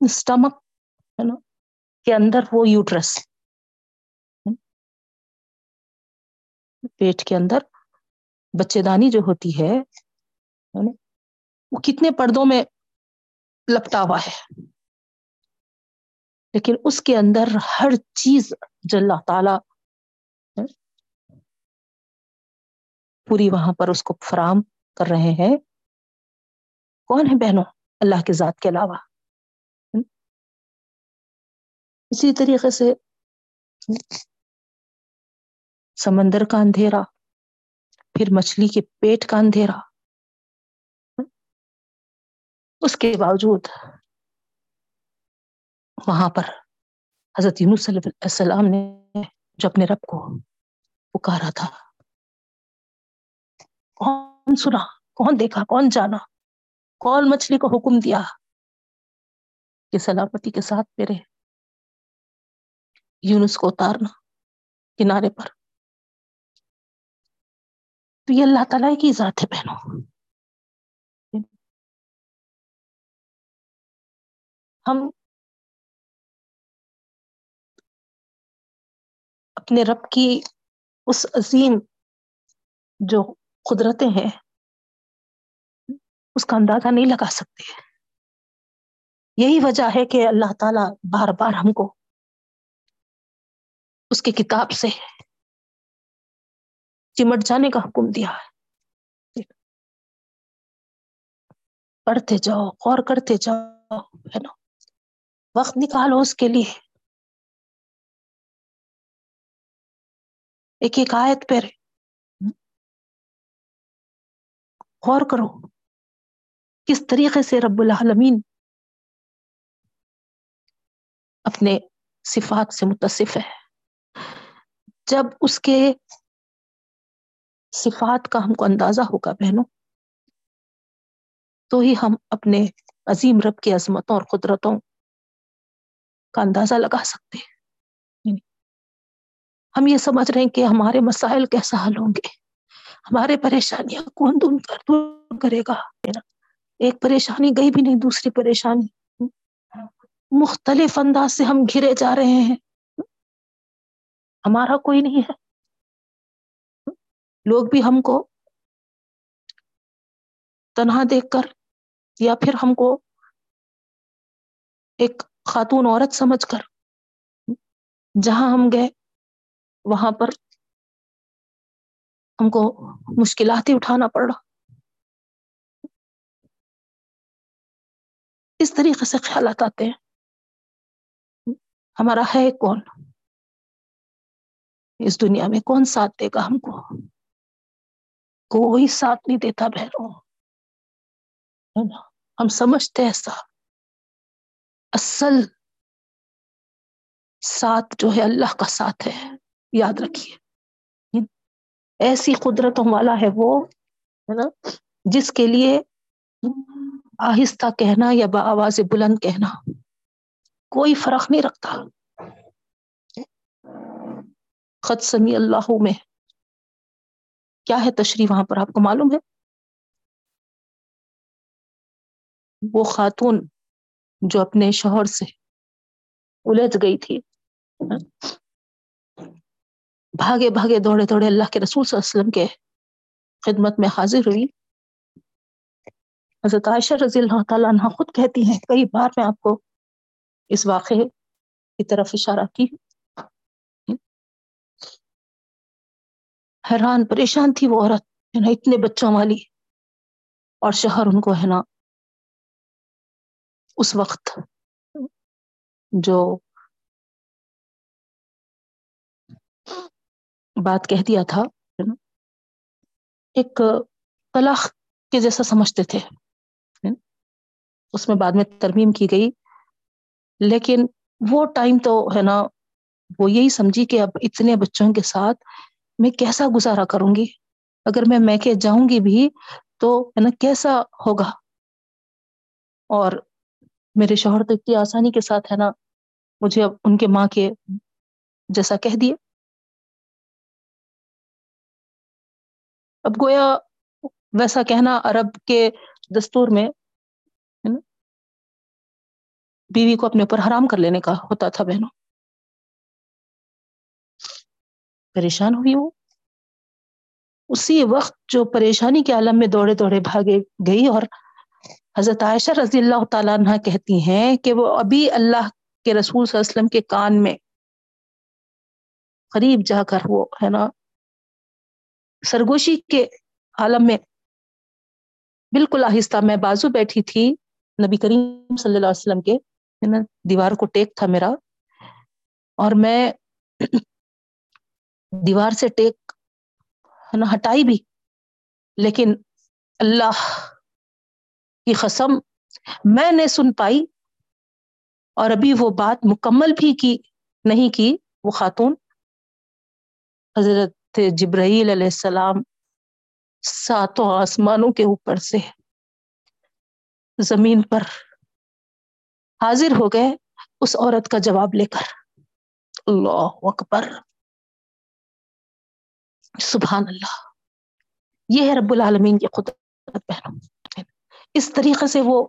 اسٹمک، ہے نا؟ کے اندر وہ یوٹرس۔ پیٹ کے اندر بچے دانی جو ہوتی ہے وہ کتنے پردوں میں لپٹا ہوا ہے۔ لیکن اس کے اندر ہر چیز اللہ تعالی پوری وہاں پر اس کو فراہم کر رہے ہیں۔ کون ہے بہنوں؟ اللہ کے ذات کے علاوہ۔ اسی طریقے سے سمندر کا اندھیرا، پھر مچھلی کے پیٹ کا اندھیرا۔ اس کے باوجود وہاں پر حضرت یونس صلی اللہ علیہ السلام نے جو اپنے رب کو پکارا تھا، کون سنا، کون دیکھا، کون جانا، کون مچھلی کو حکم دیا کہ سلامتی کے ساتھ میرے یونس کو اتارنا کنارے پر؟ تو یہ اللہ تعالیٰ کی ذات ہے بہنوں۔ ہم اپنے رب کی اس عظیم جو قدرتیں ہیں، اس کا اندازہ نہیں لگا سکتے۔ یہی وجہ ہے کہ اللہ تعالیٰ بار بار ہم کو اس کی کتاب سے چمٹ جانے کا حکم دیا ہے۔ پڑھتے جاؤ، غور کرتے جاؤ، ہے نا؟ وقت نکالو اس کے لیے۔ ایک ایک آیت پہ غور کرو کس طریقے سے رب العالمین اپنے صفات سے متصف ہے۔ جب اس کے صفات کا ہم کو اندازہ ہوگا بہنوں، تو ہی ہم اپنے عظیم رب کی عظمتوں اور قدرتوں کا اندازہ لگا سکتے ہیں۔ ہم یہ سمجھ رہے ہیں کہ ہمارے مسائل کیسا حل ہوں گے؟ ہمارے پریشانیاں کون دون کر، دور کرے گا؟ ایک پریشانی گئی بھی نہیں، دوسری پریشانی۔ مختلف انداز سے ہم گھرے جا رہے ہیں۔ ہمارا کوئی نہیں ہے۔ لوگ بھی ہم کو تنہا دیکھ کر یا پھر ہم کو ایک خاتون عورت سمجھ کر جہاں ہم گئے وہاں پر ہم کو مشکلات ہی اٹھانا پڑا اس طریقے سے خیالات آتے ہیں۔ ہمارا ہے کون؟ اس دنیا میں کون ساتھ دے گا ہم کو؟ کوئی ساتھ نہیں دیتا بہنوں۔ ہم سمجھتے ایسا اصل ساتھ جو ہے اللہ کا ساتھ ہے۔ یاد رکھیے۔ ایسی قدرتوں والا ہے وہ، ہے نا، جس کے لیے آہستہ کہنا یا بآواز بلند کہنا کوئی فرق نہیں رکھتا۔ خط سمی اللہ میں کیا ہے تشریح وہاں پر آپ کو معلوم ہے؟ وہ خاتون جو اپنے شوہر سے الجھ گئی تھی بھاگے بھاگے دوڑے دوڑے اللہ کے رسول صلی اللہ علیہ وسلم کے خدمت میں حاضر ہوئی۔ حضرت عائشہ رضی اللہ تعالیٰ عنہ خود کہتی ہیں، کئی بار میں آپ کو اس واقعے کی طرف اشارہ کی حیران، پریشان تھی وہ عورت ہے نا اتنے بچوں والی اور شہر ان کو ہے نا۔ اس وقت جو بات کہہ دیا تھا۔ ایک طلاق کے جیسا سمجھتے تھے۔ اس میں بعد میں ترمیم کی گئی۔ لیکن وہ ٹائم تو ہے نا، وہ یہی سمجھی کہ اب اتنے بچوں کے ساتھ میں کیسا گزارا کروں گی؟ اگر میں میں کے جاؤں گی بھی تو ہے نا کیسا ہوگا؟ اور میرے شوہر تو اتنی آسانی کے ساتھ ہے نا، مجھے اب ان کے ماں کے جیسا کہہ دیے۔ اب گویا ویسا کہنا عرب کے دستور میں بیوی کو اپنے اوپر حرام کر لینے کا ہوتا تھا بہنوں۔ پریشان ہوئی وہ۔ اسی وقت جو پریشانی کے عالم میں دوڑے دوڑے بھاگے گئی اور حضرت عائشہ رضی اللہ تعالیٰ عنہ کہتی ہیں کہ وہ ابھی اللہ کے رسول صلی اللہ علیہ وسلم کے کان میں قریب جا کر وہ، ہے نا سرگوشی کے عالم میں بالکل آہستہ میں بازو بیٹھی تھی نبی کریم صلی اللہ علیہ وسلم کے۔ دیوار کو ٹیک تھا میرا اور میں دیوار سے ٹیک نا، ہٹائی بھی۔ لیکن اللہ کی قسم میں نے سن پائی اور ابھی وہ بات مکمل بھی کی نہیں کی، وہ خاتون حضرت جبرائیل علیہ السلام ساتوں آسمانوں کے اوپر سے زمین پر حاضر ہو گئے، اس عورت کا جواب لے کر۔ اللہ اکبر۔ سبحان اللہ۔ یہ ہے رب العالمین کی قدرت بہنوں۔ اس طریقے سے وہ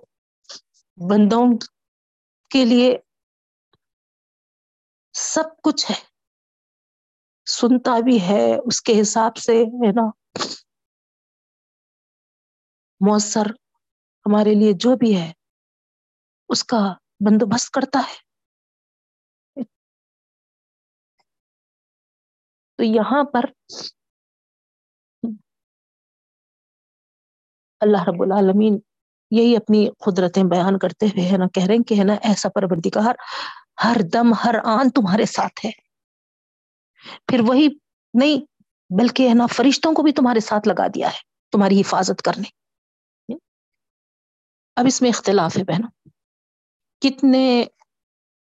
بندوں کے لیے سب کچھ ہے۔ سنتا بھی ہے، اس کے حساب سے، ہے نا؟ مؤثر ہمارے لیے جو بھی ہے، اس کا بندوبست کرتا ہے۔ تو یہاں پر اللہ رب العالمین یہی اپنی قدرتیں بیان کرتے ہوئے ہے نا، کہہ رہے ہیں کہ ہے نا ایسا پروردگار ہر دم ہر آن تمہارے ساتھ ہے۔ پھر وہی نہیں، بلکہ ہے نا، فرشتوں کو بھی تمہارے ساتھ لگا دیا ہے، تمہاری حفاظت کرنے۔ اب اس میں اختلاف ہے بہن کتنے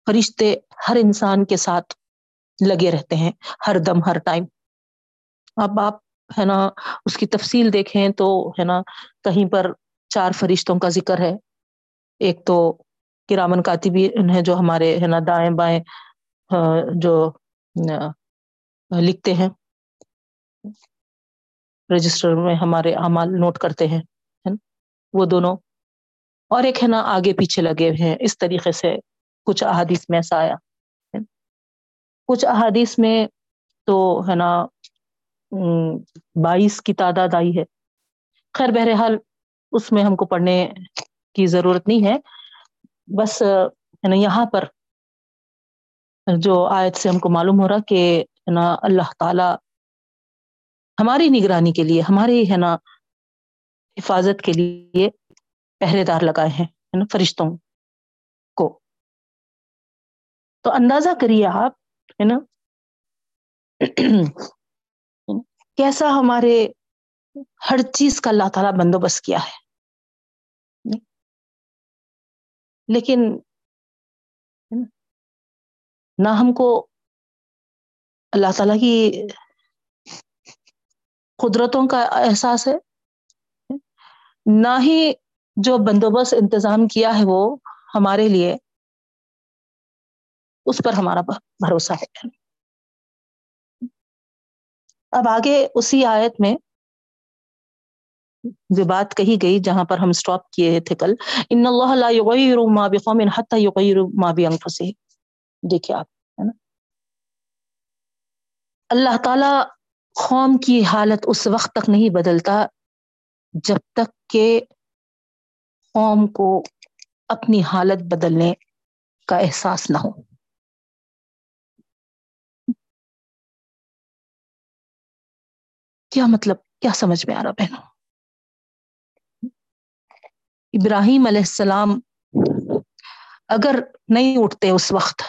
فرشتے ہر انسان کے ساتھ لگے رہتے ہیں، ہر دم، ہر ٹائم۔ اب آپ ہے نا، اس کی تفصیل دیکھیں تو ہے نا، کہیں پر چار فرشتوں کا ذکر ہے۔ ایک تو کرامن کاتبی ہیں جو ہمارے ہے نا دائیں بائیں ہاں، جو لکھتے ہیں۔ رجسٹر میں ہمارے اعمال نوٹ کرتے ہیں وہ دونوں۔ اور ایک ہے نا، آگے پیچھے لگے ہوئے ہیں۔ اس طریقے سے کچھ احادیث میں ایسا آیا کچھ احادیث میں تو ہے نا بائیس کی تعداد آئی ہے۔ خیر، بہرحال اس میں ہم کو پڑھنے کی ضرورت نہیں ہے۔ بس، ہے نا، یہاں پر جو آیت سے ہم کو معلوم ہو رہا کہ نا، اللہ تعالی ہماری نگرانی کے لیے ہماری ہے نا حفاظت کے لیے پہرے دار لگائے ہیں نا، فرشتوں کو۔ تو اندازہ کریے آپ، ہے نا، کیسا ہمارے ہر چیز کا اللہ تعالیٰ بندوبست کیا ہے۔ لیکن نہ ہم کو اللہ تعالیٰ کی قدرتوں کا احساس ہے۔ نہ ہی جو بندوبست انتظام کیا ہے وہ ہمارے لیے اس پر ہمارا بھروسہ ہے۔ اب آگے اسی آیت میں جو بات کہی گئی جہاں پر ہم سٹاپ کیے تھے کل، ان اللہ لا یغیر ما بقوم حتى یغیر ما بانفسهم دیکھیں آپ۔ اللہ تعالی قوم کی حالت اس وقت تک نہیں بدلتا جب تک کہ قوم کو اپنی حالت بدلنے کا احساس نہ ہو۔ کیا مطلب کیا سمجھ میں آ رہا بہنوں؟ ابراہیم علیہ السلام اگر نہیں اٹھتے اس وقت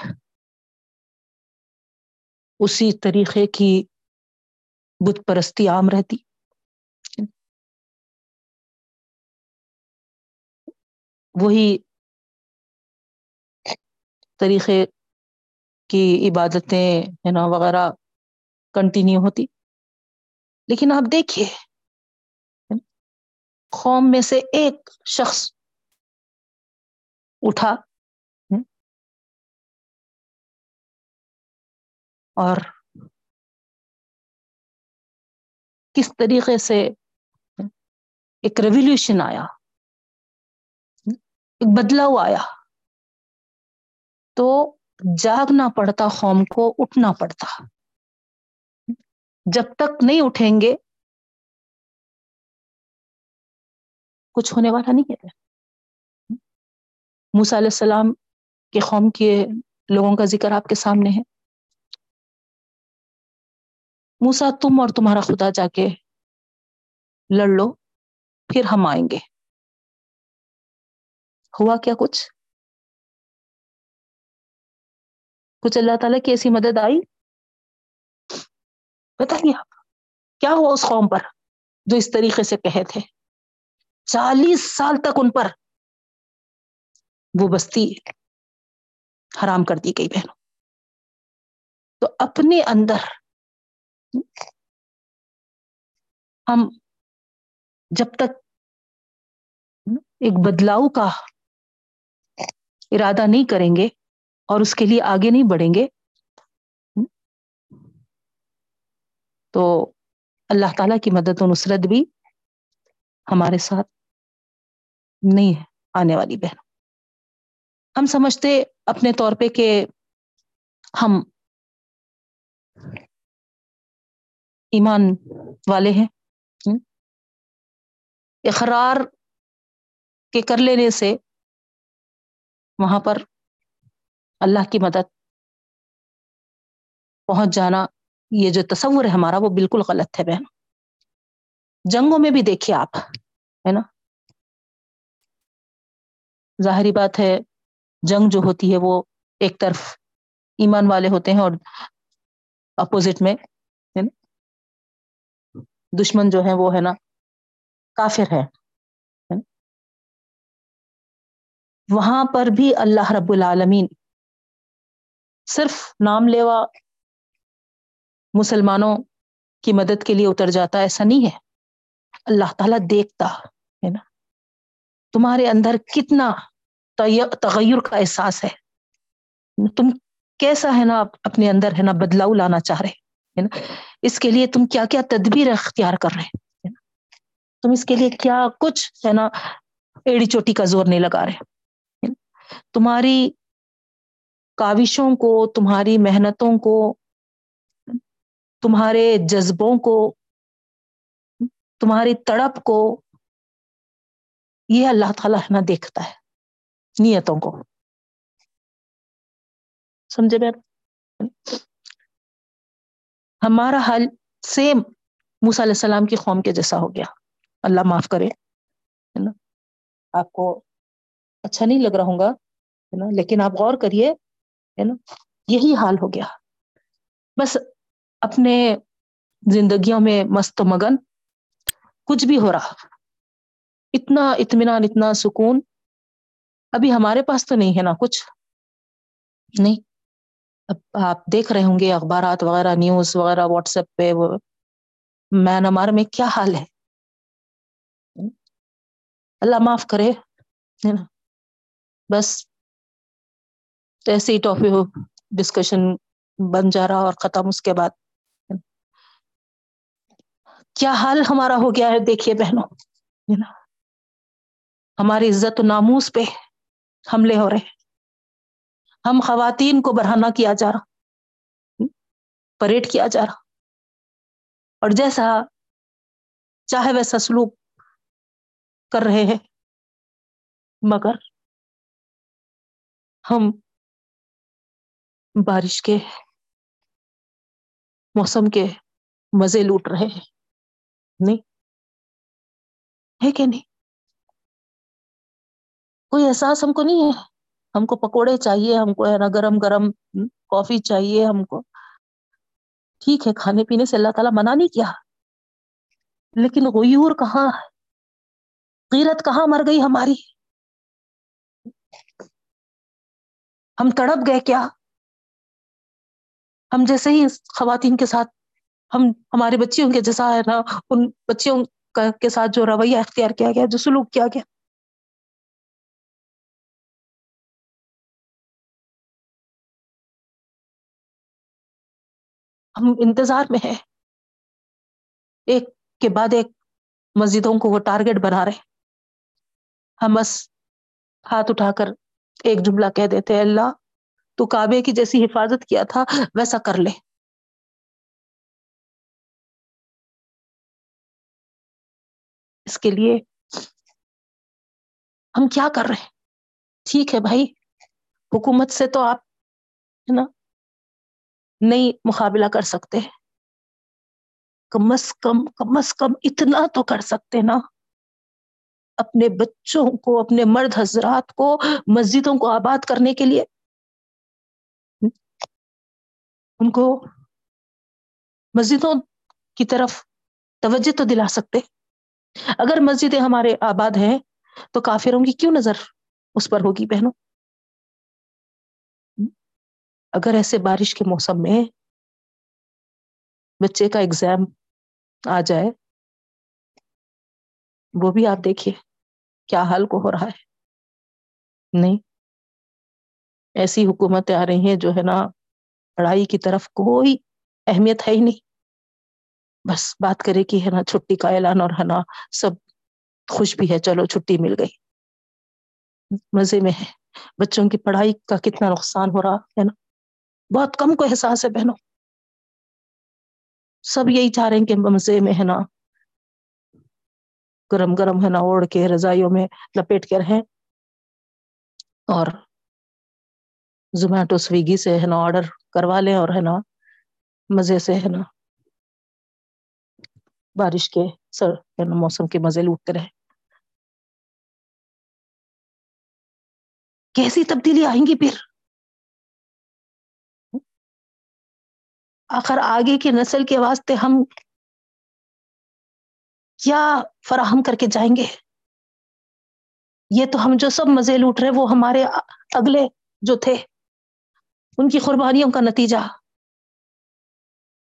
اسی طریقے کی بت پرستی عام رہتی۔ وہی طریقے کی عبادتیں ہے نا وغیرہ کنٹینیو ہوتی۔ لیکن آپ دیکھیے، قوم میں سے ایک شخص اٹھا اور کس طریقے سے ایک ریولیوشن آیا، ایک بدلاؤ آیا۔ تو جاگنا پڑتا، قوم کو اٹھنا پڑتا۔ جب تک نہیں اٹھیں گے، کچھ ہونے والا نہیں ہے۔ موسا علیہ السلام کے قوم کے لوگوں کا ذکر آپ کے سامنے ہے۔ موسا تم اور تمہارا خدا جا کے لڑ لو، پھر ہم آئیں گے۔ ہوا کیا کچھ؟ کچھ اللہ تعالیٰ کی ایسی مدد آئی؟ بتائیے آپ، کیا ہوا اس قوم پر جو اس طریقے سے کہے تھے؟ چالیس سال تک ان پر وہ بستی حرام کر دی گئی بہنوں۔ تو اپنے اندر ہم جب تک ایک بدلاؤ کا ارادہ نہیں کریں گے اور اس کے لیے آگے نہیں بڑھیں گے، تو اللہ تعالی کی مدد و نصرت بھی ہمارے ساتھ نہیں ہے، آنے والی بہن ہم سمجھتے اپنے طور پہ کہ ہم ایمان والے ہیں۔ اقرار کے کر لینے سے وہاں پر اللہ کی مدد پہنچ جانا، یہ جو تصور ہے ہمارا، وہ بالکل غلط ہے بہن۔ جنگوں میں بھی دیکھیے آپ، ہے نا؟ ظاہری بات ہے، جنگ جو ہوتی ہے وہ ایک طرف ایمان والے ہوتے ہیں اور اپوزٹ میں دشمن جو ہے وہ ہے نا، کافر ہے وہاں پر بھی اللہ رب العالمین صرف نام لیوا مسلمانوں کی مدد کے لیے اتر جاتا ایسا نہیں ہے۔ اللہ تعالیٰ دیکھتا ہے نا۔ تمہارے اندر کتنا تغیر کا احساس ہے۔ تم کیسا ہے نا اپنے اندر ہے نا بدلاؤ لانا چاہ رہے۔ ہے نا؟ اس کے لیے تم کیا کیا تدبیر اختیار کر رہے ہیں تم اس کے لیے کیا کچھ، ہے نا، ایڑی چوٹی کا زور نہیں لگا رہے تمہاری کاوشوں کو، تمہاری محنتوں کو، تمہارے جذبوں کو، تمہاری تڑپ کو، یہ اللہ تعالیٰ نہ دیکھتا ہے، نیتوں کو۔ سمجھے بیر ہمارا حال سیم موسیٰ علیہ السلام کی قوم کے جیسا ہو گیا۔ اللہ معاف کرے، ہے نا؟ آپ کو اچھا نہیں لگ رہا ہوں گا، ہے نا؟ لیکن آپ غور کریے، ہے نا؟ یہی حال ہو گیا۔ بس اپنے زندگیوں میں مست و مگن، کچھ بھی ہو رہا۔ اتنا اطمینان، اتنا سکون۔ ابھی ہمارے پاس تو نہیں ہے نا کچھ۔ نہیں۔ آپ دیکھ رہے ہوں گے، اخبارات وغیرہ نیوز وغیرہ واٹس ایپ پہ مینمار میں کیا حال ہے؟ اللہ معاف کرے بس ایسے ہی ٹاپک ڈسکشن بن جا رہا اور ختم اس کے بعد کیا حال ہمارا ہو گیا ہے؟ دیکھیے بہنوں ہماری عزت و ناموس پہ حملے ہو رہے ہم خواتین کو بڑھانا کیا جا رہا، پریڈ کیا جا رہا۔ اور جیسا چاہے ویسا سلوک کر رہے ہیں، مگر ہم بارش کے موسم کے مزے لوٹ رہے ہیں۔ نہیں، ہے کہ نہیں؟ کوئی احساس ہم کو نہیں ہے؟ ہم کو پکوڑے چاہیے، ہم کو ہے نا گرم گرم کافی چاہیے ہم کو۔ ٹھیک ہے، کھانے پینے سے اللہ تعالیٰ منع نہیں کیا۔ لیکن غیور کہاں قیرت کہاں مر گئی ہماری؟ ہم تڑپ گئے کیا؟ ہم جیسے ہی خواتین کے ساتھ، ہم ہمارے بچیوں کے جیسا ہے نا، ان بچیوں کے ساتھ جو رویہ اختیار کیا گیا جو سلوک کیا گیا۔ ہم انتظار میں ہے ایک کے بعد ایک مسجدوں کو وہ ٹارگیٹ بنا رہے ہم بس ہاتھ اٹھا کر ایک جملہ کہہ دیتے اللہ، تو کعبے کی جیسی حفاظت کیا تھا، ویسا کر لے۔ اس کے لیے ہم کیا کر رہے ہیں؟ ٹھیک ہے بھائی، حکومت سے تو آپ، ہے نا؟ نہیں مقابلہ کر سکتے۔ کم از کم کم از کم اتنا تو کر سکتے نا۔ اپنے بچوں کو، اپنے مرد حضرات کو، مسجدوں کو آباد کرنے کے لیے۔ ان کو مسجدوں کی طرف توجہ تو دلا سکتے۔ اگر مسجدیں ہمارے آباد ہیں تو کافروں کی کیوں نظر اس پر ہوگی بہنوں؟ اگر ایسے بارش کے موسم میں بچے کا ایگزام آ جائے، وہ بھی آپ دیکھیے کیا حال کو ہو رہا ہے۔ نہیں، ایسی حکومتیں آ رہی ہیں جو ہے نا پڑھائی کی طرف کوئی اہمیت ہے ہی نہیں۔ بس بات کرے کہ ہے نا چھٹی کا اعلان اور ہے نا سب خوش بھی ہے، چلو چھٹی مل گئی۔ مزے میں ہے۔ بچوں کی پڑھائی کا کتنا نقصان ہو رہا ہے نا۔ بہت کم کو احساس ہے بہنوں۔ سب یہی چاہ رہے ہیں کہ مزے میں ہے نا۔ گرم گرم ہے نا اوڑھ کے رضائیوں میں لپیٹ کے رہیں۔ اور زومیٹو سویگی سے ہے نا آرڈر کروا لیں اور ہے نا مزے سے ہے نا بارش کے سر ہے نا موسم کے مزے لوٹتے رہے کیسی تبدیلی آئیں گی پھر؟ آخر آگے کی نسل کے واسطے ہم کیا فراہم کر کے جائیں گے؟ یہ تو ہم جو سب مزے لوٹ رہے وہ ہمارے اگلے جو تھے، ان کی قربانیوں کا نتیجہ،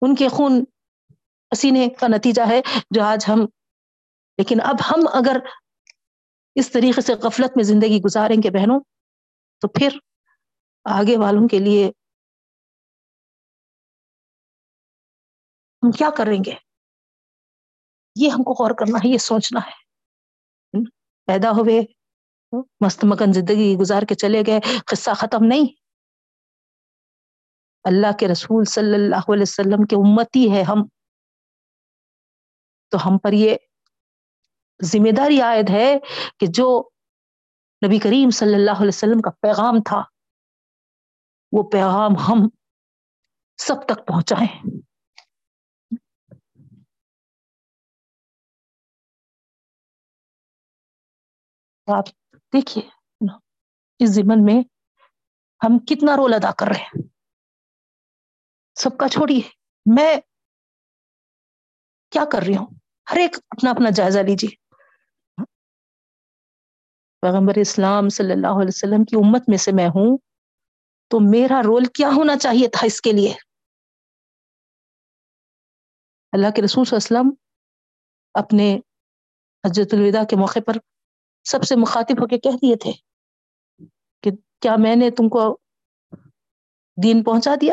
ان کے خون پسینے کا نتیجہ ہے جو آج ہم، لیکن اب ہم اگر اس طریقے سے غفلت میں زندگی گزاریں گے بہنوں، تو پھر آگے والوں کے لیے ہم کیا کریں گے؟ یہ ہم کو غور کرنا ہے، یہ سوچنا ہے۔ پیدا ہوئے، مست مکن زندگی گزار کے چلے گئے، قصہ ختم نہیں۔ اللہ کے رسول صلی اللہ علیہ وسلم کے امتی ہے ہم۔ تو ہم پر یہ ذمہ داری عائد ہے کہ جو نبی کریم صلی اللہ علیہ وسلم کا پیغام تھا، وہ پیغام ہم سب تک پہنچائیں۔ آپ دیکھیے اس زمن میں ہم کتنا رول ادا کر رہے ہیں۔ سب کا چھوڑیے، میں کیا کر رہی ہوں؟ ہر ایک اپنا اپنا جائزہ لیجیے۔ پیغمبر اسلام صلی اللہ علیہ وسلم کی امت میں سے میں ہوں، تو میرا رول کیا ہونا چاہیے تھا اس کے لیے؟ اللہ کے رسول صلی اللہ علیہ وسلم اپنے حجت الوداع کے موقع پر سب سے مخاطب ہو کے کہہ دیے تھے کہ کیا میں نے تم کو دین پہنچا دیا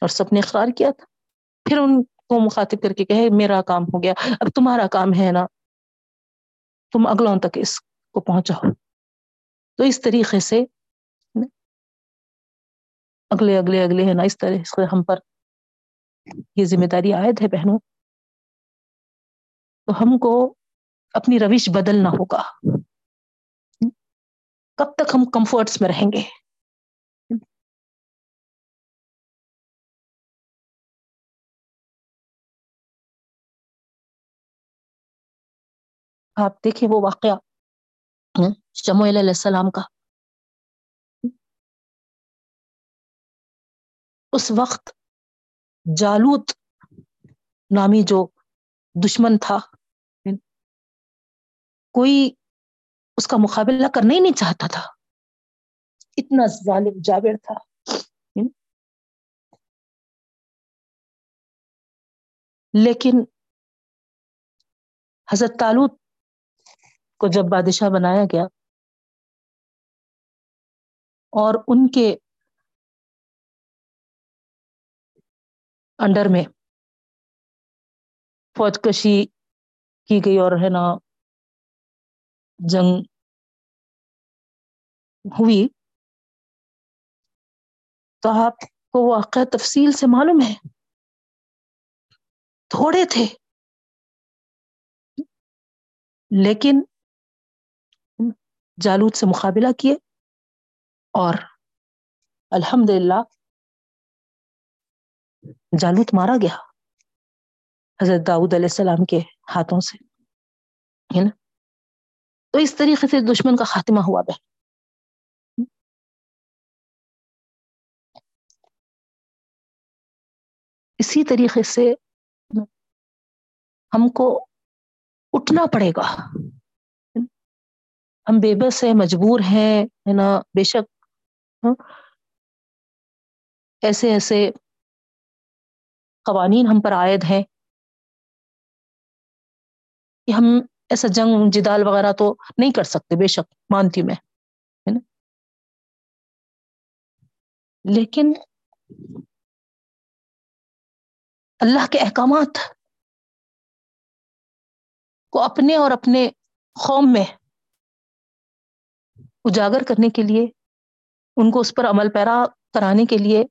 اور سب نے اخرار کیا تھا؟ پھر ان کو مخاطب کر کے کہے، میرا کام ہو گیا، اب تمہارا کام ہے نا؟ تم اگلوں تک اس کو پہنچاؤ۔ تو اس طریقے سے اگلے اگلے اگلے ہے نا، اس طرح سے ہم پر یہ ذمہ داری عائد ہے بہنوں۔ تو ہم کو اپنی روش بدلنا ہوگا۔ کب تک ہم کمفرٹس میں رہیں گے؟ آپ دیکھیں وہ واقعہ شمویل علیہ السلام کا۔ اس وقت جالوت نامی جو دشمن تھا کوئی اس کا مقابلہ کرنا ہی نہیں چاہتا تھا۔ اتنا ظالم جابر تھا۔ لیکن حضرت تالوت کو جب بادشاہ بنایا گیا اور ان کے انڈر میں فوج کشی کی گئی اور ہے نا جنگ ہوئی تو آپ کو واقع تفصیل سے معلوم ہے. تھوڑے تھے. لیکن جالوت سے مقابلہ کیے اور الحمد للہ جالوت مارا گیا حضرت داؤد علیہ السلام کے ہاتھوں سے، ہے نا؟ تو اس طریقے سے دشمن کا خاتمہ ہوا بہن اسی طریقے سے ہم کو اٹھنا پڑے گا۔ ہم بے بس ہیں، مجبور ہیں، ہے نا؟ بے شک۔ ہاں۔ ایسے ایسے قوانین ہم پر عائد ہیں کہ ہم ایسا جنگ جدال وغیرہ تو نہیں کر سکتے، بے شک، مانتی میں، ہے نا؟ لیکن اللہ کے احکامات کو اپنے اور اپنے قوم میں اجاگر کرنے کے لیے، ان کو اس پر عمل پیرا کرانے کے لیے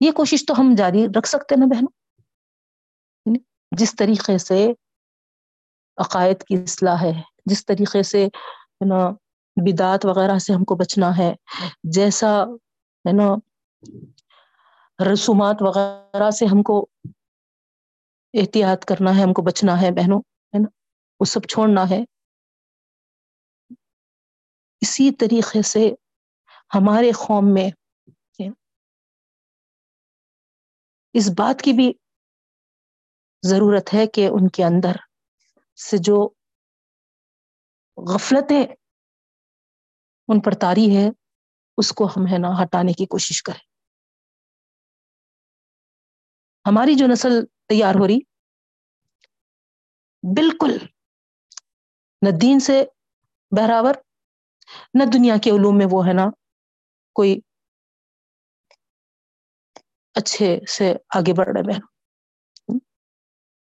یہ کوشش تو ہم جاری رکھ سکتے نا بہنوں؟ جس طریقے سے عقائد کی اصلاح ہے۔ جس طریقے سے، ہے نا، بدعت وغیرہ سے ہم کو بچنا ہے۔ جیسا، ہے نا، رسومات وغیرہ سے ہم کو احتیاط کرنا ہے، ہم کو بچنا ہے، بہنوں، ہے نا، وہ سب چھوڑنا ہے۔ اسی طریقے سے ہمارے قوم میں اس بات کی بھی ضرورت ہے کہ ان کے اندر سے جو غفلتیں ان پر تاری ہے، اس کو ہم ہے نا ہٹانے کی کوشش کریں۔ ہماری جو نسل تیار ہو رہی، بالکل نہ دین سے بہراور، نہ دنیا کے علوم میں وہ ہے نا کوئی اچھے سے آگے بڑھ رہے بہن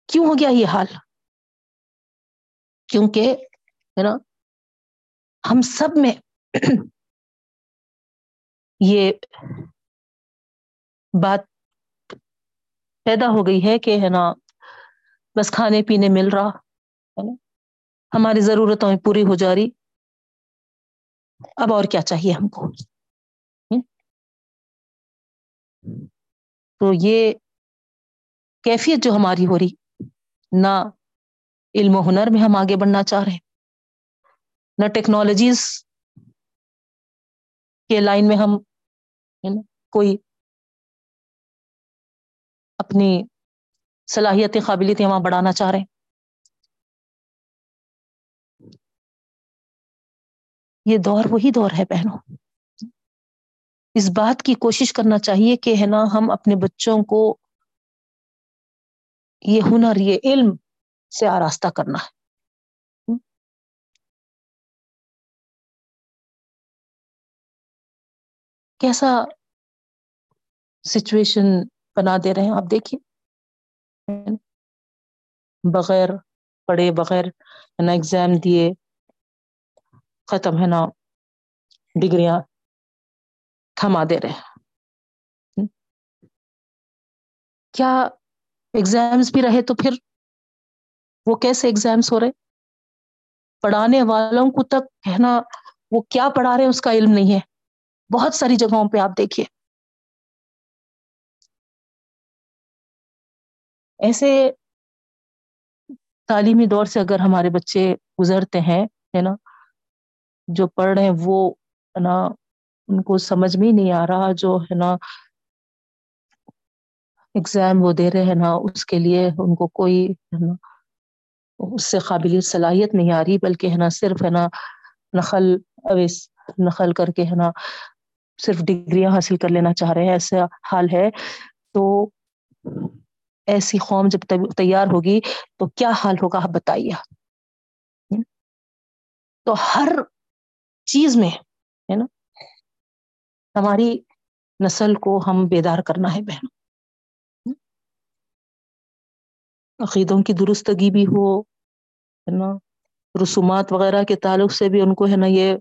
کیوں ہو گیا یہ حال؟ کیونکہ ہے نا، ہم سب میں یہ بات پیدا ہو گئی ہے کہ ہے نا، بس کھانے پینے مل رہا، ہے نا، ہماری ضرورتوں میں پوری ہو جا رہی، اب اور کیا چاہیے ہم کو؟ تو یہ کیفیت جو ہماری ہو رہی، نہ علم و ہنر میں ہم آگے بڑھنا چاہ رہے ہیں۔ نہ ٹیکنالوجیز کے لائن میں ہم کوئی اپنی صلاحیت، قابلیتیں وہاں بڑھانا چاہ رہے ہیں۔ یہ دور وہی دور ہے بہنوں۔ اس بات کی کوشش کرنا چاہیے کہ، ہے نا، ہم اپنے بچوں کو یہ ہنر، یہ علم سے آراستہ کرنا ہے کیسا سچویشن بنا دے رہے ہیں آپ دیکھیے بغیر پڑھے بغیر نا ایگزام دیے ختم ہے نا ڈگریاں تھما دے رہے کیا ایگزامس بھی رہے تو پھر وہ کیسے ایگزامس ہو رہے؟ پڑھانے والوں کو تک کہنا، وہ کیا پڑھا رہے ہیں، اس کا علم نہیں ہے۔ بہت ساری جگہوں پہ آپ دیکھیے۔ ایسے تعلیمی دور سے اگر ہمارے بچے گزرتے ہیں، ہے نا، جو پڑھ رہے ہیں، وہ، ہے نا، ان کو سمجھ میں نہیں آ رہا، جو، ہے نا ایگزام وہ دے رہے ہیں نا، اس کے لیے ان کو کوئی، ہے نا اس سے قابل صلاحیت نہیں آ رہی، بلکہ ہے نا، صرف ہے نا نقل اویس نقل کر کے ہے نا صرف ڈگریاں حاصل کر لینا چاہ رہے ہیں، ایسا حال ہے۔ تو ایسی قوم جب تیار ہوگی تو کیا حال ہوگا آپ بتائیے۔ تو ہر چیز میں ہے نا، ہماری نسل کو ہم بیدار کرنا ہے بہن۔ عقیدوں کی درستگی بھی ہو، ہے نا؟ رسومات وغیرہ کے تعلق سے بھی ان کو، ہے نا، یہ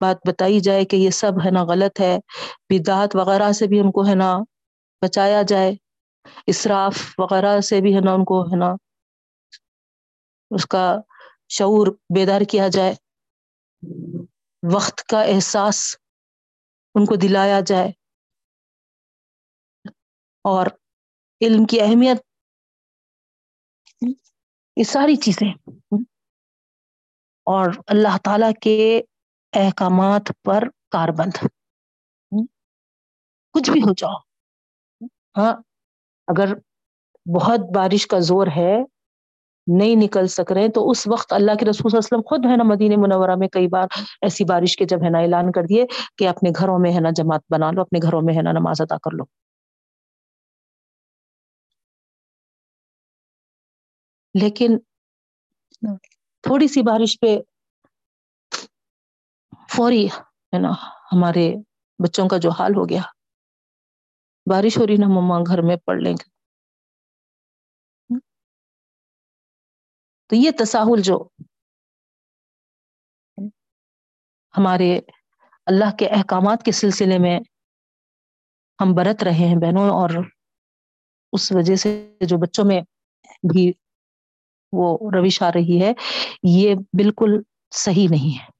بات بتائی جائے کہ یہ سب، ہے نا، غلط ہے۔ بدعت وغیرہ سے بھی ان کو، ہے نا، بچایا جائے۔ اصراف وغیرہ سے بھی، ہے نا، ان کو، ہے نا، اس کا شعور بیدار کیا جائے۔ وقت کا احساس ان کو دلایا جائے۔ اور علم کی اہمیت یہ ساری چیزیں۔ اور اللہ تعالی کے احکامات پر کار بند۔ کچھ بھی ہو جاؤ۔ ہاں اگر بہت بارش کا زور ہے، نہیں نکل سک رہے تو اس وقت اللہ کے رسول صلی اللہ علیہ وسلم خود ہے نا مدینہ منورہ میں کئی بار ایسی بارش کے جب ہے نا اعلان کر دیے کہ اپنے گھروں میں ہے نا جماعت بنا لو، اپنے گھروں میں ہے نا نماز ادا کر لو۔ لیکن تھوڑی سی بارش پہ فوری ہے نا ہمارے بچوں کا جو حال ہو گیا، بارش ہو رہی نا، مما گھر میں پڑھ لیں گے۔ تو یہ تصاہل جو ہمارے اللہ کے احکامات کے سلسلے میں ہم برت رہے ہیں بہنوں، اور اس وجہ سے جو بچوں میں بھی وہ روش آ رہی ہے، یہ بالکل صحیح نہیں ہے۔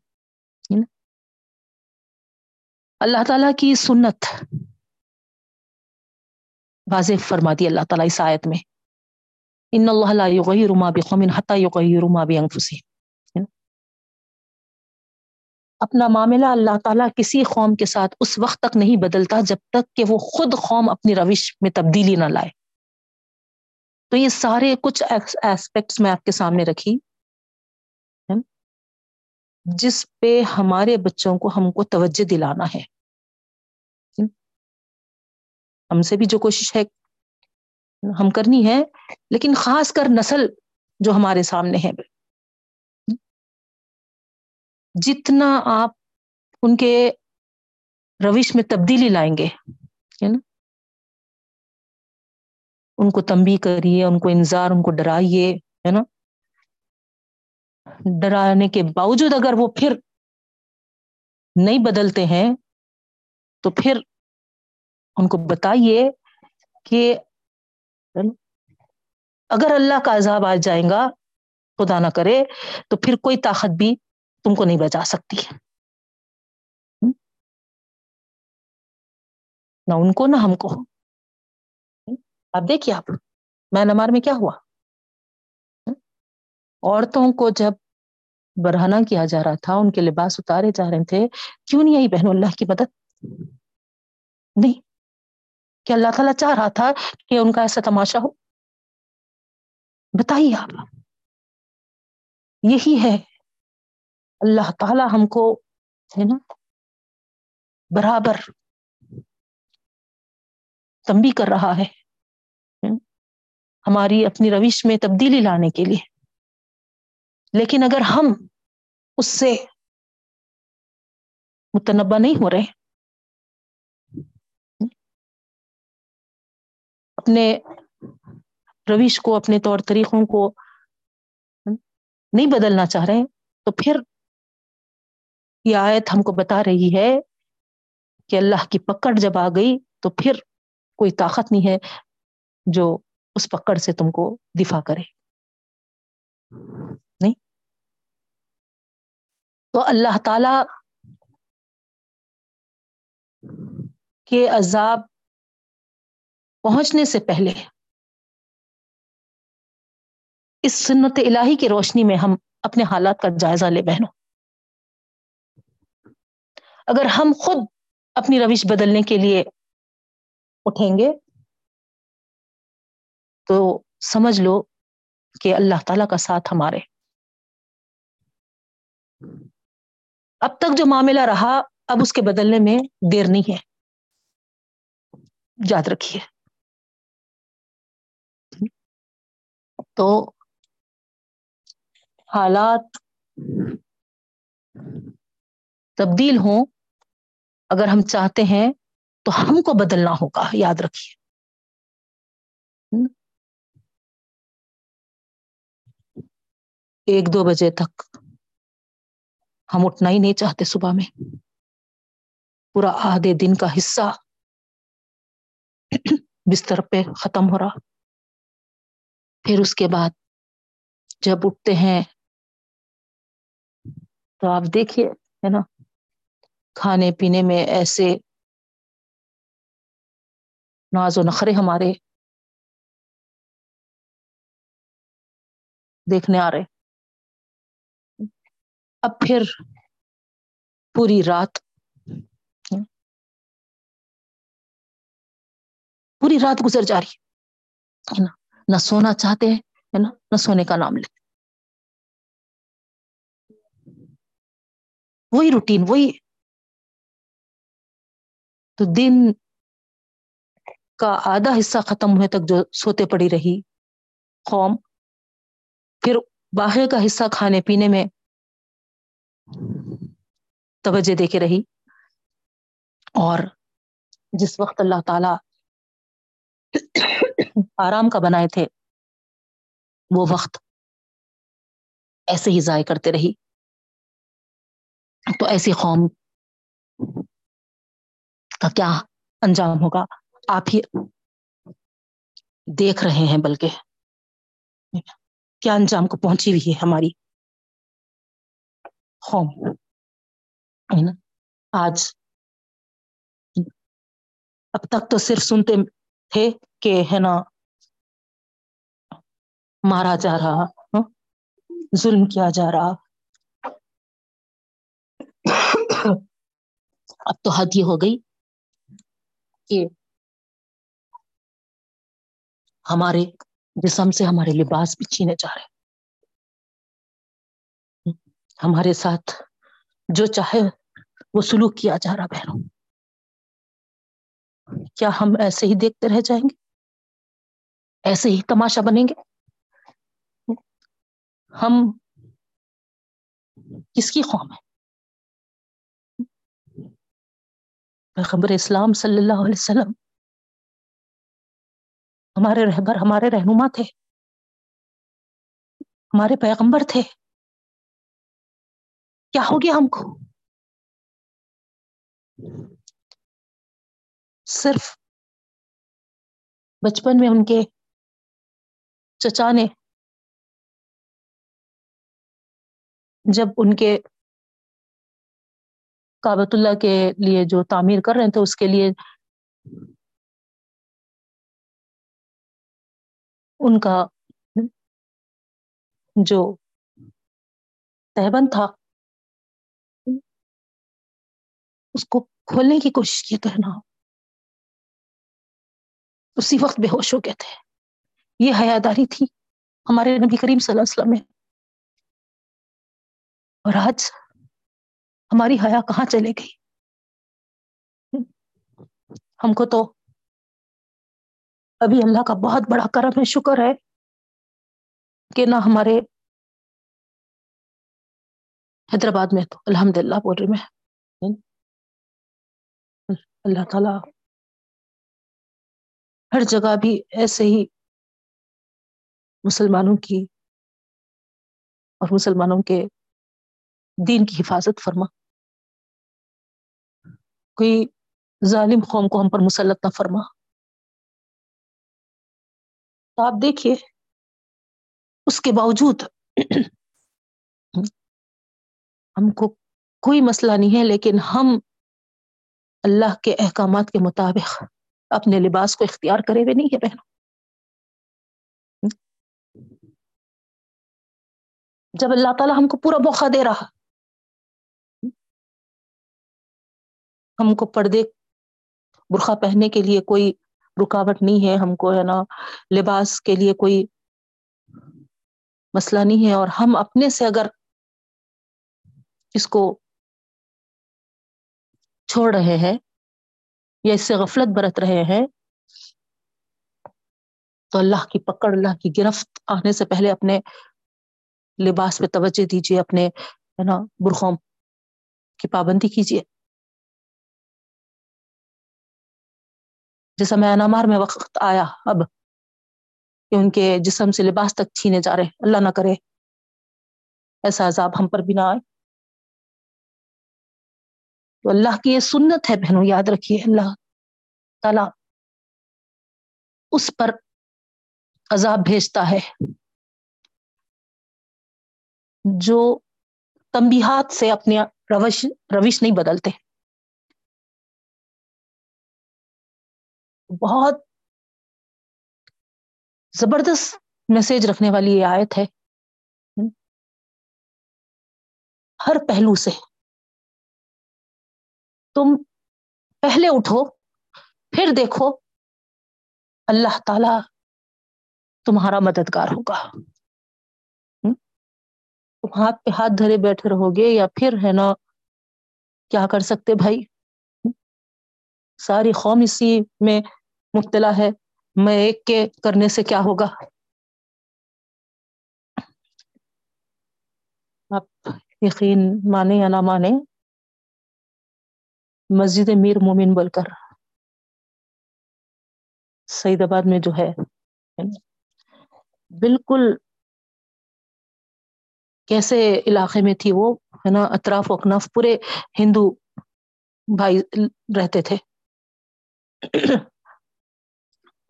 اللہ تعالی کی سنت واضح فرما دی اللہ تعالیٰ اس آیت میں۔ ان اللہ لا یغیر ما بقوم ما اپنا معاملہ اللہ تعالیٰ کسی قوم کے ساتھ اس وقت تک نہیں بدلتا جب تک کہ وہ خود قوم اپنی روش میں تبدیلی نہ لائے۔ تو یہ سارے کچھ ایسپیکٹس میں آپ کے سامنے رکھی۔ جس پہ ہمارے بچوں کو ہم کو توجہ دلانا ہے۔ ہم سے بھی جو کوشش ہے، ہم کرنی ہے، لیکن خاص کر نسل جو ہمارے سامنے ہے۔ جتنا آپ ان کے روش میں تبدیلی لائیں گے نا؟ ان کو تمبی کریے، ان کو انتظار ان کو ڈرائیے، ہے نا؟ ڈرانے کے باوجود اگر وہ پھر نہیں بدلتے ہیں، تو پھر ان کو بتائیے کہ اگر اللہ کا عذاب آ جائے گا، خدا نہ کرے، تو پھر کوئی طاقت بھی تم کو نہیں بچا سکتی۔ نہ ان کو، نہ ہم کو۔ اب دیکھیے آپ، میں نمار میں کیا ہوا؟ عورتوں کو جب برہنہ کیا جا رہا تھا، ان کے لباس اتارے جا رہے تھے، کیوں نہیں آئی بہن اللہ کی مدد؟ نہیں۔ کہ اللہ تعالیٰ چاہ رہا تھا کہ ان کا ایسا تماشا ہو؟ بتائیے آپ۔ یہی ہے۔ اللہ تعالی ہم کو ہے نا، برابر تمبی کر رہا ہے۔ ہماری اپنی روش میں تبدیلی لانے کے لیے۔ لیکن اگر ہم اس سے متنبع نہیں ہو رہے، اپنے روش کو، اپنے طور طریقوں کو نہیں بدلنا چاہ رہے، تو پھر یہ آیت ہم کو بتا رہی ہے کہ اللہ کی پکڑ جب آ گئی تو پھر کوئی طاقت نہیں ہے جو اس پکڑ سے تم کو دفاع کرے۔ نہیں؟ تو اللہ تعالی کے عذاب پہنچنے سے پہلے اس سنت الہی کی روشنی میں ہم اپنے حالات کا جائزہ لے بہنوں۔ اگر ہم خود اپنی روش بدلنے کے لیے اٹھیں گے تو سمجھ لو کہ اللہ تعالی کا ساتھ ہمارے۔ اب تک جو معاملہ رہا، اب اس کے بدلنے میں دیر نہیں ہے۔ یاد رکھیے۔ تو حالات تبدیل ہوں، اگر ہم چاہتے ہیں تو ہم کو بدلنا ہوگا، یاد رکھیے۔ ایک دو بجے تک ہم اٹھنا ہی نہیں چاہتے صبح میں۔ پورا آدھے دن کا حصہ بستر پہ ختم ہو رہا۔ پھر اس کے بعد جب اٹھتے ہیں تو آپ دیکھیے، ہے نا، کھانے پینے میں ایسے ناز و نخرے ہمارے دیکھنے آ رہے۔ اب پھر پوری رات پوری رات گزر جا رہی ہے نا؟ نہ سونا چاہتے ہیں نا؟ نہ سونے کا نام لیتے وہی روٹین، وہی۔ تو دن کا آدھا حصہ ختم ہوئے تک جو سوتے پڑی رہی، قوم، پھر باہر کا حصہ کھانے پینے میں توجہ دے کے رہی۔ اور جس وقت اللہ تعالی آرام کا بنائے تھے، وہ وقت ایسے ہی ضائع کرتے رہی۔ تو ایسی قوم کا کیا انجام ہوگا؟ آپ ہی دیکھ رہے ہیں، بلکہ کیا انجام کو پہنچی ہوئی ہے ہماری قوم۔ ہے نا؟ آج۔ اب تک تو صرف سنتے تھے کہ ہے نا، مارا جا رہا ہاں؟ ظلم کیا جا رہا۔ اب تو حد یہ ہو گئی کہ ہمارے جسم سے ہمارے لباس بھی چھینے جا رہے۔ ہمارے ساتھ جو چاہے وہ سلوک کیا جا رہا بہنوں؟ کیا ہم ایسے ہی دیکھتے رہ جائیں گے؟ ایسے ہی تماشا بنیں گے؟ ہم کس کی قوم ہے خبر اسلام صلی اللہ علیہ وسلم ہمارے رہبر، ہمارے رہنما تھے، ہمارے پیغمبر تھے۔ کیا ہو گیا ہم کو؟ صرف بچپن میں ان کے چچا نے جب ان کے کابت اللہ کے لیے جو تعمیر کر رہے تھے، اس کے لیے ان کا جو تہبند تھا، اس کو کھولنے کی کوشش کی کرنا اسی وقت بے ہوش ہو گئے تھے۔ یہ حیاداری تھی ہمارے نبی کریم صلی اللہ علیہ وسلم میں۔ اور آج ہماری حیا کہاں چلے گئی؟ ہم کو تو ابھی اللہ کا بہت بڑا کرم ہے، شکر ہے کہ نہ ہمارے حیدرآباد میں تو الحمد للہ بول رہی میں۔ اللہ تعالی ہر جگہ بھی ایسے ہی مسلمانوں کی اور مسلمانوں کے دین کی حفاظت فرما۔ کوئی ظالم قوم کو ہم پر مسلط نہ فرما۔ تو آپ دیکھیے، اس کے باوجود ہم کو کوئی مسئلہ نہیں ہے، لیکن ہم اللہ کے احکامات کے مطابق اپنے لباس کو اختیار کرے ہوئے نہیں ہے بہنوں؟ جب اللہ تعالیٰ ہم کو پورا موقع دے رہا، ہم کو پردے برقع پہننے کے لیے کوئی رکاوٹ نہیں ہے، ہم کو ہے نا لباس کے لیے کوئی مسئلہ نہیں ہے، اور ہم اپنے سے اگر اس کو چھوڑ رہے ہیں یا اس سے غفلت برت رہے ہیں، تو اللہ کی پکڑ، اللہ کی گرفت آنے سے پہلے اپنے لباس پہ توجہ دیجیے اپنے ہے نا برخوم کی پابندی کیجیے جیسا میں انامار میں وقت آیا اب کہ ان کے جسم سے لباس تک چھینے جا رہے، اللہ نہ کرے، ایسا عذاب ہم پر بھی نہ آئے۔ تو اللہ کی یہ سنت ہے بہنوں، یاد رکھیے، اللہ تعالی اس پر عذاب بھیجتا ہے جو تمبیحات سے اپنے روش روش نہیں بدلتے۔ بہت زبردست میسج رکھنے والی یہ آیت ہے۔ ہر پہلو سے۔ تم پہلے اٹھو، پھر دیکھو۔ اللہ تعالی تمہارا مددگار ہوگا۔ تم ہاتھ پہ ہاتھ دھرے بیٹھے رہو گے یا پھر ہے نا، کیا کر سکتے بھائی؟ ساری قوم اسی میں مبتلا ہے۔ میں ایک کے کرنے سے کیا ہوگا؟ آپ یقین مانے یا نہ مانے مسجد میر مومن بول کر سعید آباد میں جو ہے، بالکل کیسے علاقے میں تھی وہ، ہے نا، اطراف و اکناف پورے ہندو بھائی رہتے تھے۔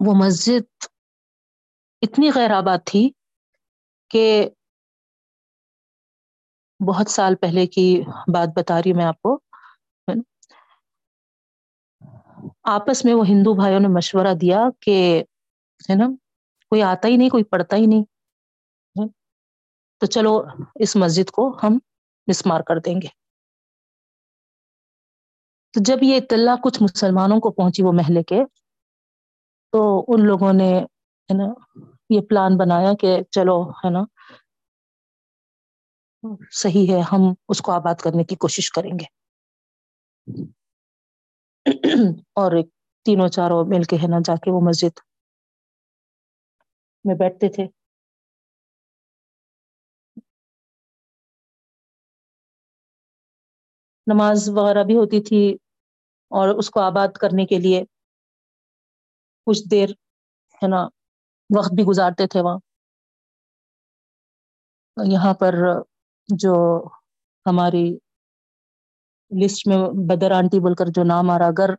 وہ مسجد اتنی غیر آباد تھی کہ بہت سال پہلے کی بات بتا رہی ہوں میں آپ کو۔ آپس میں وہ ہندو بھائیوں نے مشورہ دیا کہ ہے نا، کوئی آتا ہی نہیں، کوئی پڑھتا ہی نہیں۔ ہاں۔ تو چلو، اس مسجد کو ہم مسمار کر دیں گے۔ تو جب یہ اطلاع کچھ مسلمانوں کو پہنچی وہ محلے کے، تو ان لوگوں نے ہے نا، یہ پلان بنایا کہ چلو، ہے نا، صحیح ہے، ہم اس کو آباد کرنے کی کوشش کریں گے۔ اور تینوں چاروں مل کے ہے نا جا کے وہ مسجد میں بیٹھتے تھے۔ نماز وغیرہ بھی ہوتی تھی اور اس کو آباد کرنے کے لیے کچھ دیر ہے نا وقت بھی گزارتے تھے وہاں۔ یہاں پر جو ہماری لسٹ میں بدر آنٹی بول کر جو نام آ رہا، اگر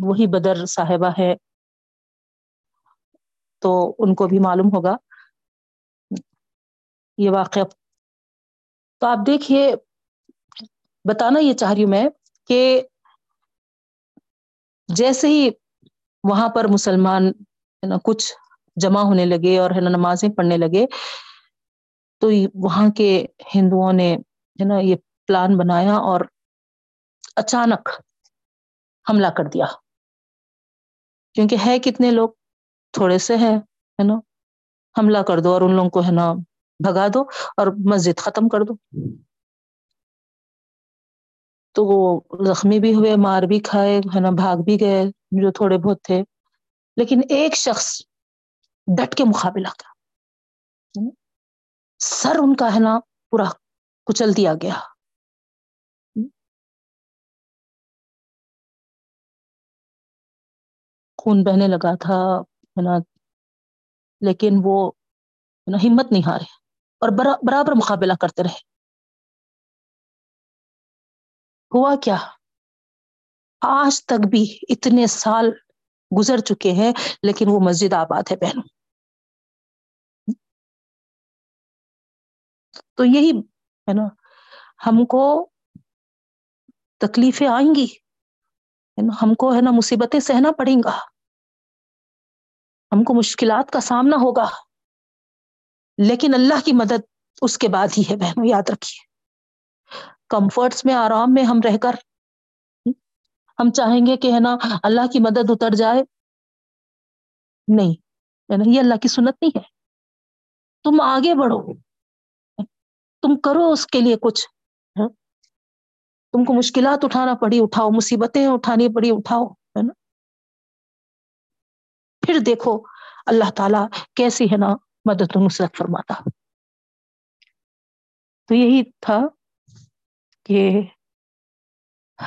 وہی بدر صاحبہ ہے، تو ان کو بھی معلوم ہوگا۔ یہ واقعہ۔ تو آپ دیکھیے، بتانا یہ چاہ رہی ہوں میں کہ جیسے ہی وہاں پر مسلمان ہے نا، کچھ جمع ہونے لگے اور ہے نا، نمازیں پڑھنے لگے، تو وہاں کے ہندوؤں نے ہے نا، یہ پلان بنایا اور اچانک حملہ کر دیا۔ کیونکہ ہے کتنے لوگ تھوڑے سے ہے ہے نا؟ حملہ کر دو اور ان لوگوں کو ہے نا بھگا دو اور مسجد ختم کر دو۔ تو وہ زخمی بھی ہوئے، مار بھی کھائے، ہے نا؟ بھاگ بھی گئے، جو تھوڑے بہت تھے۔ لیکن ایک شخص ڈٹ کے مقابلہ کا سر ان کا ہے نا پورا کچل دیا گیا۔ خون بہنے لگا تھا، ہے نا، لیکن وہ نا، ہمت نہیں ہارے اور برابر مقابلہ کرتے رہے۔ ہوا کیا؟ آج تک بھی اتنے سال گزر چکے ہیں، لیکن وہ مسجد آباد ہے بہنوں۔ تو یہی، ہے نا، ہم کو تکلیفیں آئیں گی۔ ہم کو، ہے نا، مصیبتیں سہنا پڑیں گا۔ ہم کو مشکلات کا سامنا ہوگا۔ لیکن اللہ کی مدد اس کے بعد ہی ہے بہنوں یاد رکھیے۔ کمفرٹس میں، آرام میں ہم رہ کر، ہم چاہیں گے کہ ہے نا، اللہ کی مدد اتر جائے۔ نہیں یہ اللہ کی سنت نہیں ہے۔ تم آگے بڑھو۔ تم کرو اس کے لیے کچھ۔ ہاں۔ تم کو مشکلات اٹھانا پڑی، اٹھاؤ، مصیبتیں اٹھانی پڑی، اٹھاؤ۔ پھر دیکھو اللہ تعالی کیسی ہے نا مدد نصرت فرماتا۔ تو یہی تھا کہ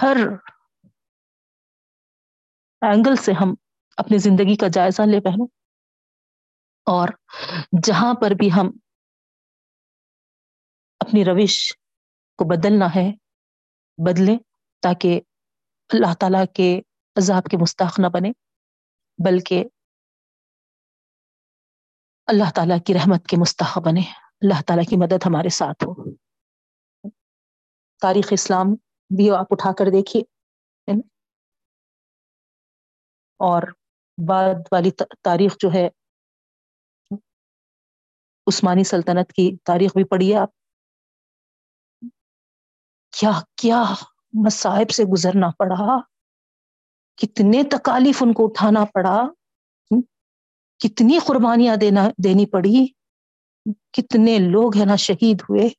ہر اینگل سے ہم اپنی زندگی کا جائزہ لے پہنوں اور جہاں پر بھی ہم اپنی روش کو بدلنا ہے، بدلیں تاکہ اللہ تعالی کے عذاب کے مستحق نہ بنے بلکہ اللہ تعالی کی رحمت کے مستحق بنے۔ اللہ تعالی کی مدد ہمارے ساتھ ہو۔ تاریخ اسلام بھی آپ اٹھا کر دیکھیے۔ اور بعد والی تاریخ جو ہے، عثمانی سلطنت کی تاریخ بھی پڑھیے آپ۔ کیا کیا مصائب سے گزرنا پڑا۔ کتنے تکالیف ان کو اٹھانا پڑا۔ کتنی قربانیاں دینا دینی پڑی؟ کتنے لوگ ہے نا شہید ہوئے؟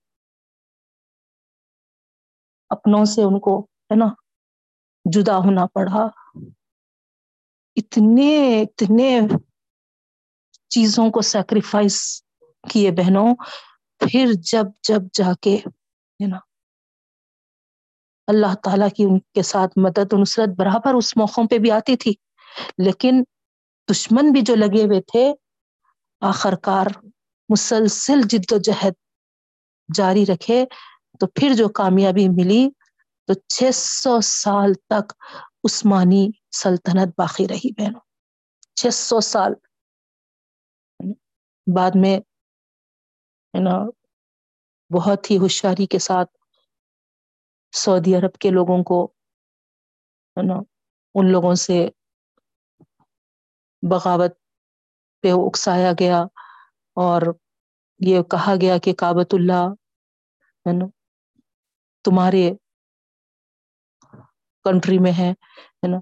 اپنوں سے ان کو ہے نا جدا ہونا پڑا۔ اتنے اتنے چیزوں کو سیکریفائس کیے بہنوں۔ پھر جب جب جا کے نا اللہ تعالیٰ کی ان کے ساتھ مدد و نصرت برابر اس موقعوں پہ بھی آتی تھی، لیکن دشمن بھی جو لگے ہوئے تھے آخر کار مسلسل جد و جہد جاری رکھے، تو پھر جو کامیابی ملی تو چھ سو سال تک عثمانی سلطنت باقی رہی بہنوں۔ چھ سو سال۔ بعد میں نا، بہت ہی ہوشیاری کے ساتھ سعودی عرب کے لوگوں کو نا، ان لوگوں سے بغاوت پہ اکسایا گیا اور یہ کہا گیا کہ کابت اللہ، ہے نا، تمہارے کنٹری میں ہے نا،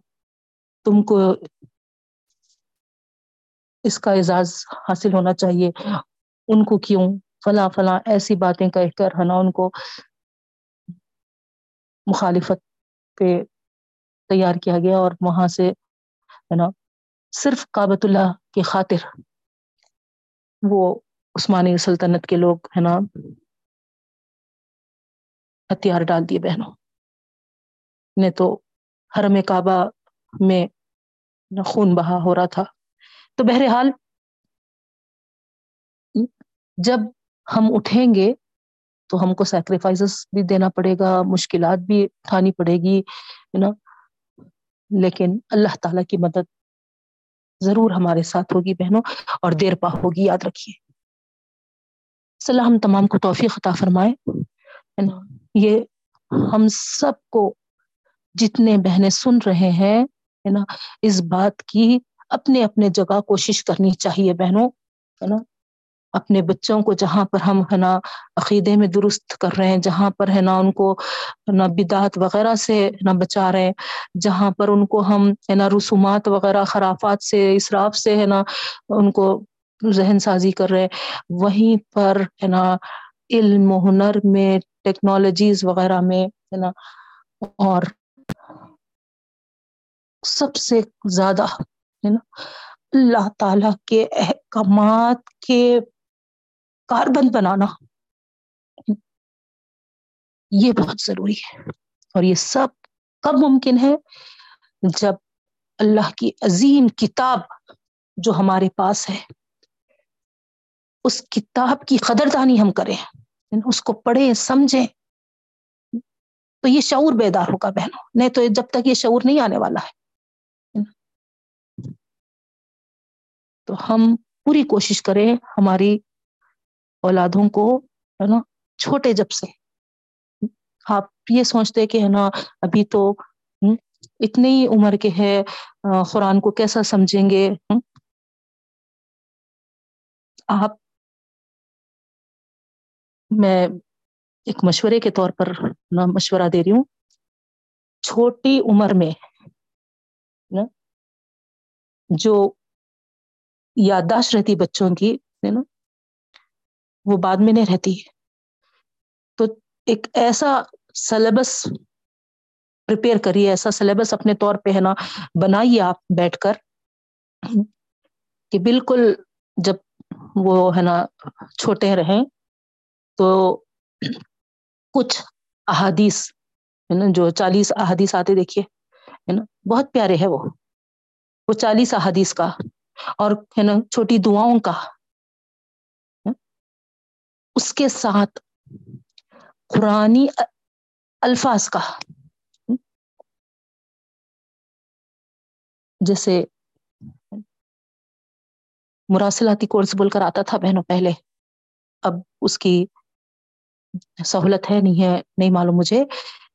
تم کو اس کا اعزاز حاصل ہونا چاہیے۔ ان کو کیوں؟ فلاں فلاں ایسی باتیں کہہ کر، ہے نا، ان کو مخالفت پہ تیار کیا گیا اور وہاں سے، ہے نا صرف کابت اللہ کی خاطر وہ عثمانی سلطنت کے لوگ ہے نا ہتھیار ڈال دیے بہنوں۔ نے تو حرم کعبہ میں خون بہا ہو رہا تھا۔ تو بہرحال جب ہم اٹھیں گے تو ہم کو سیکریفائسز بھی دینا پڑے گا، مشکلات بھی اٹھانی پڑے گی، ہے نا۔ لیکن اللہ تعالی کی مدد ضرور ہمارے ساتھ ہوگی بہنوں، اور دیر پا ہوگی، یاد رکھیے۔ صلاح ہم تمام کو توفیق عطا فرمائے۔ یہ ہم سب کو جتنے بہنیں سن رہے ہیں، ہے نا؟ اس بات کی اپنے اپنے جگہ کوشش کرنی چاہیے بہنوں، ہے نا؟ اپنے بچوں کو جہاں پر ہم ہے نا عقیدے میں درست کر رہے ہیں، جہاں پر ہے نا ان کو نہ بدعت وغیرہ سے نہ بچا رہے جہاں پر ان کو ہم ہے نا رسومات وغیرہ، خرافات سے، اسراف سے ہے نا ان کو ذہن سازی کر رہے وہیں پر ہے نا علم و ہنر میں ٹیکنالوجیز وغیرہ میں ہے نا اور سب سے زیادہ ہے نا اللہ تعالی کے احکامات کے کاربند بنانا۔ یہ بہت ضروری ہے۔ اور یہ سب کب ممکن ہے؟ جب اللہ کی عظیم کتاب جو ہمارے پاس ہے، اس کتاب کی قدردانی ہم کریں یعنی اس کو پڑھیں، سمجھیں۔ تو یہ شعور بیدار ہوگا بہنوں۔ نہیں تو جب تک یہ شعور نہیں آنے والا ہے۔ تو ہم پوری کوشش کریں، ہماری اولادوں کو، ہے نا، چھوٹے جب سے۔ آپ یہ سوچتے کہ، ہے نا، ابھی تو اتنی عمر کے ہے قرآن کو کیسا سمجھیں گے آپ، میں ایک مشورے کے طور پر نہ مشورہ دے رہی ہوں۔ چھوٹی عمر میں جو یادداشت رہتی بچوں کی، ہے نا وہ بعد میں نہیں رہتی۔ تو ایک ایسا سلیبس پریپیئر کریے، ایسا سلیبس اپنے طور پہ ہے نا، بنائیے آپ بیٹھ کر۔ کہ بالکل جب وہ ہے نا چھوٹے رہیں تو کچھ احادیث، ہے نا، جو چالیس احادیث آتے دیکھیے، ہے نا، بہت پیارے ہے وہ۔ وہ چالیس احادیث کا اور ہے نا، چھوٹی دعاؤں کا۔ اس کے ساتھ قرآنی الفاظ کا۔ جیسے مراسلاتی کورس بول کر آتا تھا بہنوں پہلے۔ اب اس کی سہولت ہے، نہیں ہے، نہیں معلوم مجھے۔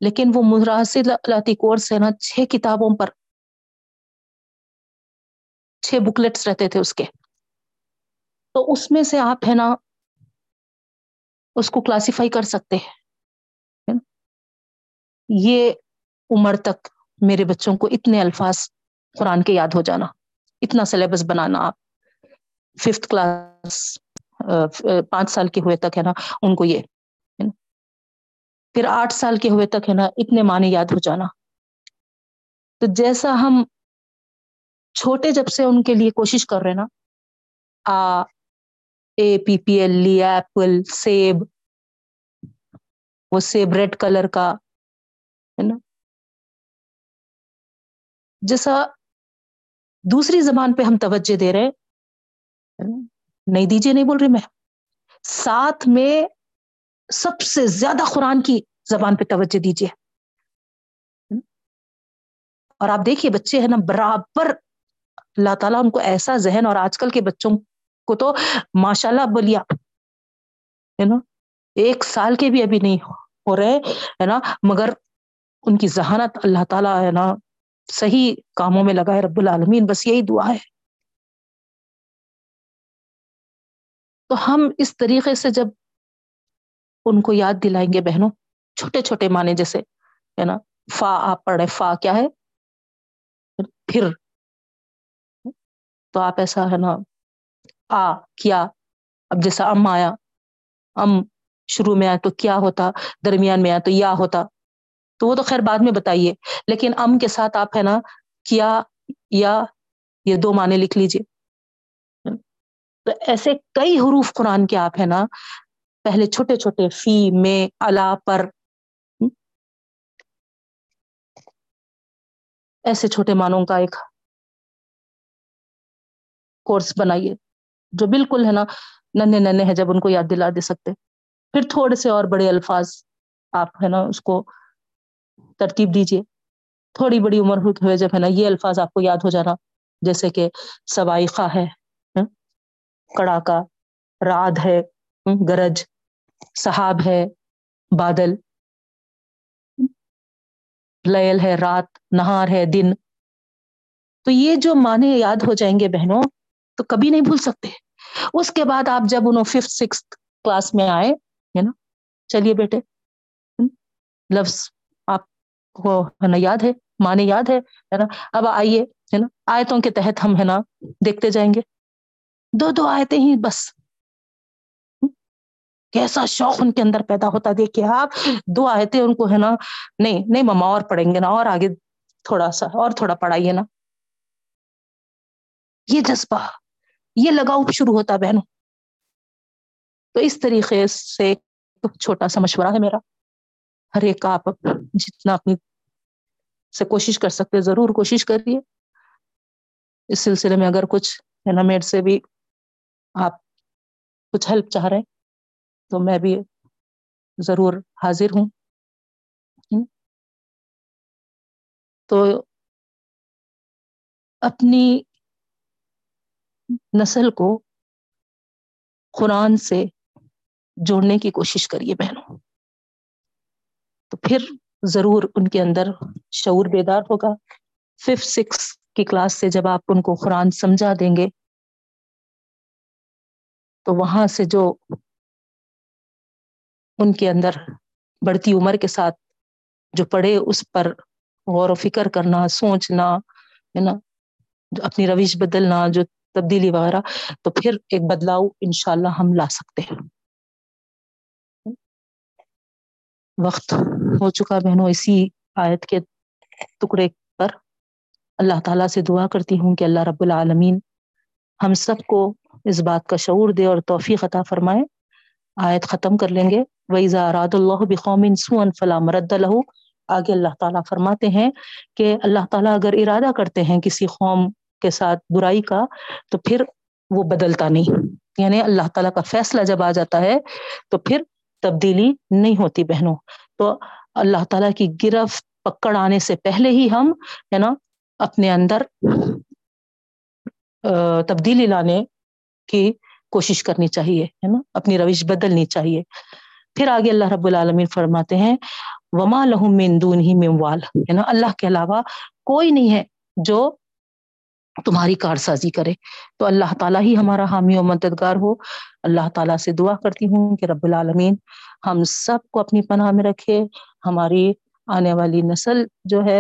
لیکن وہ مراسلاتی کورس ہے نا، چھ کتابوں پر چھ بکلیٹس رہتے تھے اس کے۔ تو اس میں سے آپ ہے نا اس کو کلاسیفائی کر سکتے ہیں۔ یہ عمر تک میرے بچوں کو اتنے الفاظ قرآن کے یاد ہو جانا، اتنا سلیبس بنانا آپ۔ ففتھ کلاس پانچ سال کے ہوئے تک ہے نا ان کو یہ پھر آٹھ سال کے ہوئے تک ہے نا اتنے معنی یاد ہو جانا۔ تو جیسا ہم چھوٹے جب سے ان کے لیے کوشش کر رہے نا، آ اے پی پی ایل لی ایپل سیب وہ سیب ریڈ کلر کا، ہے نا? جیسا دوسری زبان پہ ہم توجہ دے رہے نہیں دیجیے نہیں بول رہی میں۔ ساتھ میں سب سے زیادہ قرآن کی زبان پہ توجہ دیجیے اور آپ دیکھیے بچے ہیں نا، برابر اللہ تعالیٰ ان کو ایسا ذہن اور آج کل کے بچوں کو تو ماشاء اللہ بولیا ہے نا؟ ایک سال کے بھی ابھی نہیں ہو رہے، ہے نا؟ مگر ان کی ذہانت اللہ تعالیٰ، ہے نا، صحیح کاموں میں لگا ہے، رب العالمین، بس یہی دعا ہے۔ تو ہم اس طریقے سے جب ان کو یاد دلائیں گے بہنوں، چھوٹے چھوٹے معنی جیسے، ہے نا، فا آپ پڑھ رہے فا کیا ہے؟ پھر۔ تو آپ ایسا، ہے نا آ کیا۔ اب جیسا ام آیا، ام شروع میں آئے تو کیا ہوتا، درمیان میں آئے تو یا ہوتا۔ تو وہ تو خیر بعد میں بتائیے، لیکن ام کے ساتھ آپ ہے نا، کیا یا یہ دو معنی لکھ لیجیے تو ایسے کئی حروف قرآن کے آپ ہے نا، پہلے چھوٹے چھوٹے، فی میں اللہ پر۔ ایسے چھوٹے معنوں کا ایک کورس بنائیے۔ جو بالکل ہے نا ننے ننے ہیں، جب ان کو یاد دلا دے سکتے۔ پھر تھوڑے سے اور بڑے الفاظ آپ ہے نا، اس کو ترتیب دیجیے تھوڑی بڑی عمر ہوئے جب ہے نا یہ الفاظ آپ کو یاد ہو جانا۔ جیسے کہ سوائقہ ہے کڑاکا راد ہے گرج، صحاب ہے، بادل۔ لیل ہے، رات، نہار ہے، دن۔ تو یہ جو معنی یاد ہو جائیں گے بہنوں تو کبھی نہیں بھول سکتے۔ اس کے بعد آپ جب انہوں ففتھ سکس کلاس میں آئے، ہے نا؟ چلیے بیٹے لفظ آپ کو ہے نا یاد ہے، معنی یاد ہے نا؟ اب آئیے، ہے نا؟ آیتوں کے تحت ہم، ہے نا، دیکھتے جائیں گے۔ دو دو آیتیں ہی بس۔ کیسا شوق ان کے اندر پیدا ہوتا، دیکھیے آپ، دو آیتیں ان کو، ہے نا؟ نہیں نہیں مما، اور پڑھیں گے نا، اور آگے تھوڑا سا، اور تھوڑا پڑھائیے نا۔ یہ جذبہ۔ یہ لگاؤ شروع ہوتا بہنوں۔ تو اس طریقے سے چھوٹا سا مشورہ ہے میرا۔ ہر ایک آپ جتنا اپنی سے کوشش کر سکتے ضرور کوشش کریے۔ اس سلسلے میں اگر کچھ ہے نا میڈ سے بھی آپ کچھ ہیلپ چاہ رہے تو میں بھی ضرور حاضر ہوں۔ تو اپنی نسل کو قرآن سے جوڑنے کی کوشش کریے بہنوں۔ تو پھر ضرور ان کے اندر شعور بیدار ہوگا۔ ففتھ سکس کی کلاس سے جب آپ ان کو قرآن سمجھا دیں گے، تو وہاں سے جو ان کے اندر بڑھتی عمر کے ساتھ جو پڑھے، اس پر غور و فکر کرنا، سوچنا، ہے نا اپنی روش بدلنا، جو تبدیلی وغیرہ، تو پھر ایک بدلاؤ انشاءاللہ ہم لا سکتے ہیں۔ وقت ہو چکا بہنوں، اسی آیت کے ٹکڑے پر۔ اللہ تعالیٰ سے دعا کرتی ہوں کہ اللہ رب العالمین ہم سب کو اس بات کا شعور دے اور توفیق عطا فرمائے۔ آیت ختم کر لیں گے۔ وَإِذَا رَادُ اللَّهُ بِقَوْمٍ سُوًا فَلَا مَرَدَّ لَهُ۔ آگے اللہ تعالیٰ فرماتے ہیں کہ اللہ تعالیٰ اگر ارادہ کرتے ہیں کسی قوم کے ساتھ برائی کا، تو پھر وہ بدلتا نہیں۔ یعنی اللہ تعالیٰ کا فیصلہ جب آ جاتا ہے، تو پھر تبدیلی نہیں ہوتی بہنوں۔ تو اللہ تعالیٰ کی گرفت پکڑ آنے سے پہلے ہی ہم، ہے نا، اپنے اندر تبدیلی لانے کی کوشش کرنی چاہیے، ہے نا، اپنی روش بدلنی چاہیے۔ پھر آگے اللہ رب العالمین فرماتے ہیں، وما لہم من دون ہی مموال ہے نا، اللہ کے علاوہ کوئی نہیں ہے جو تمہاری کار سازی کرے۔ تو اللہ تعالیٰ ہی ہمارا حامی و مددگار ہو۔ اللہ تعالیٰ سے دعا کرتی ہوں کہ رب العالمین ہم سب کو اپنی پناہ میں رکھے۔ ہماری آنے والی نسل جو ہے،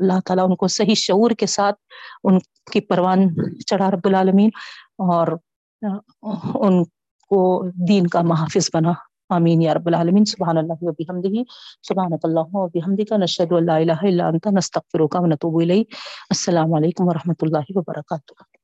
اللہ تعالیٰ ان کو صحیح شعور کے ساتھ ان کی پروان چڑھا رب العالمین اور ان کو دین کا محافظ بنا۔ آمین یا رب العالمین سبحان اللہ و بحمدہ سبحانک اللہ و بحمدک، نشہد ان لا الہ الا انت، نستغفرک و نتوب الیک، السلام علیکم و رحمۃ اللہ وبرکاتہ۔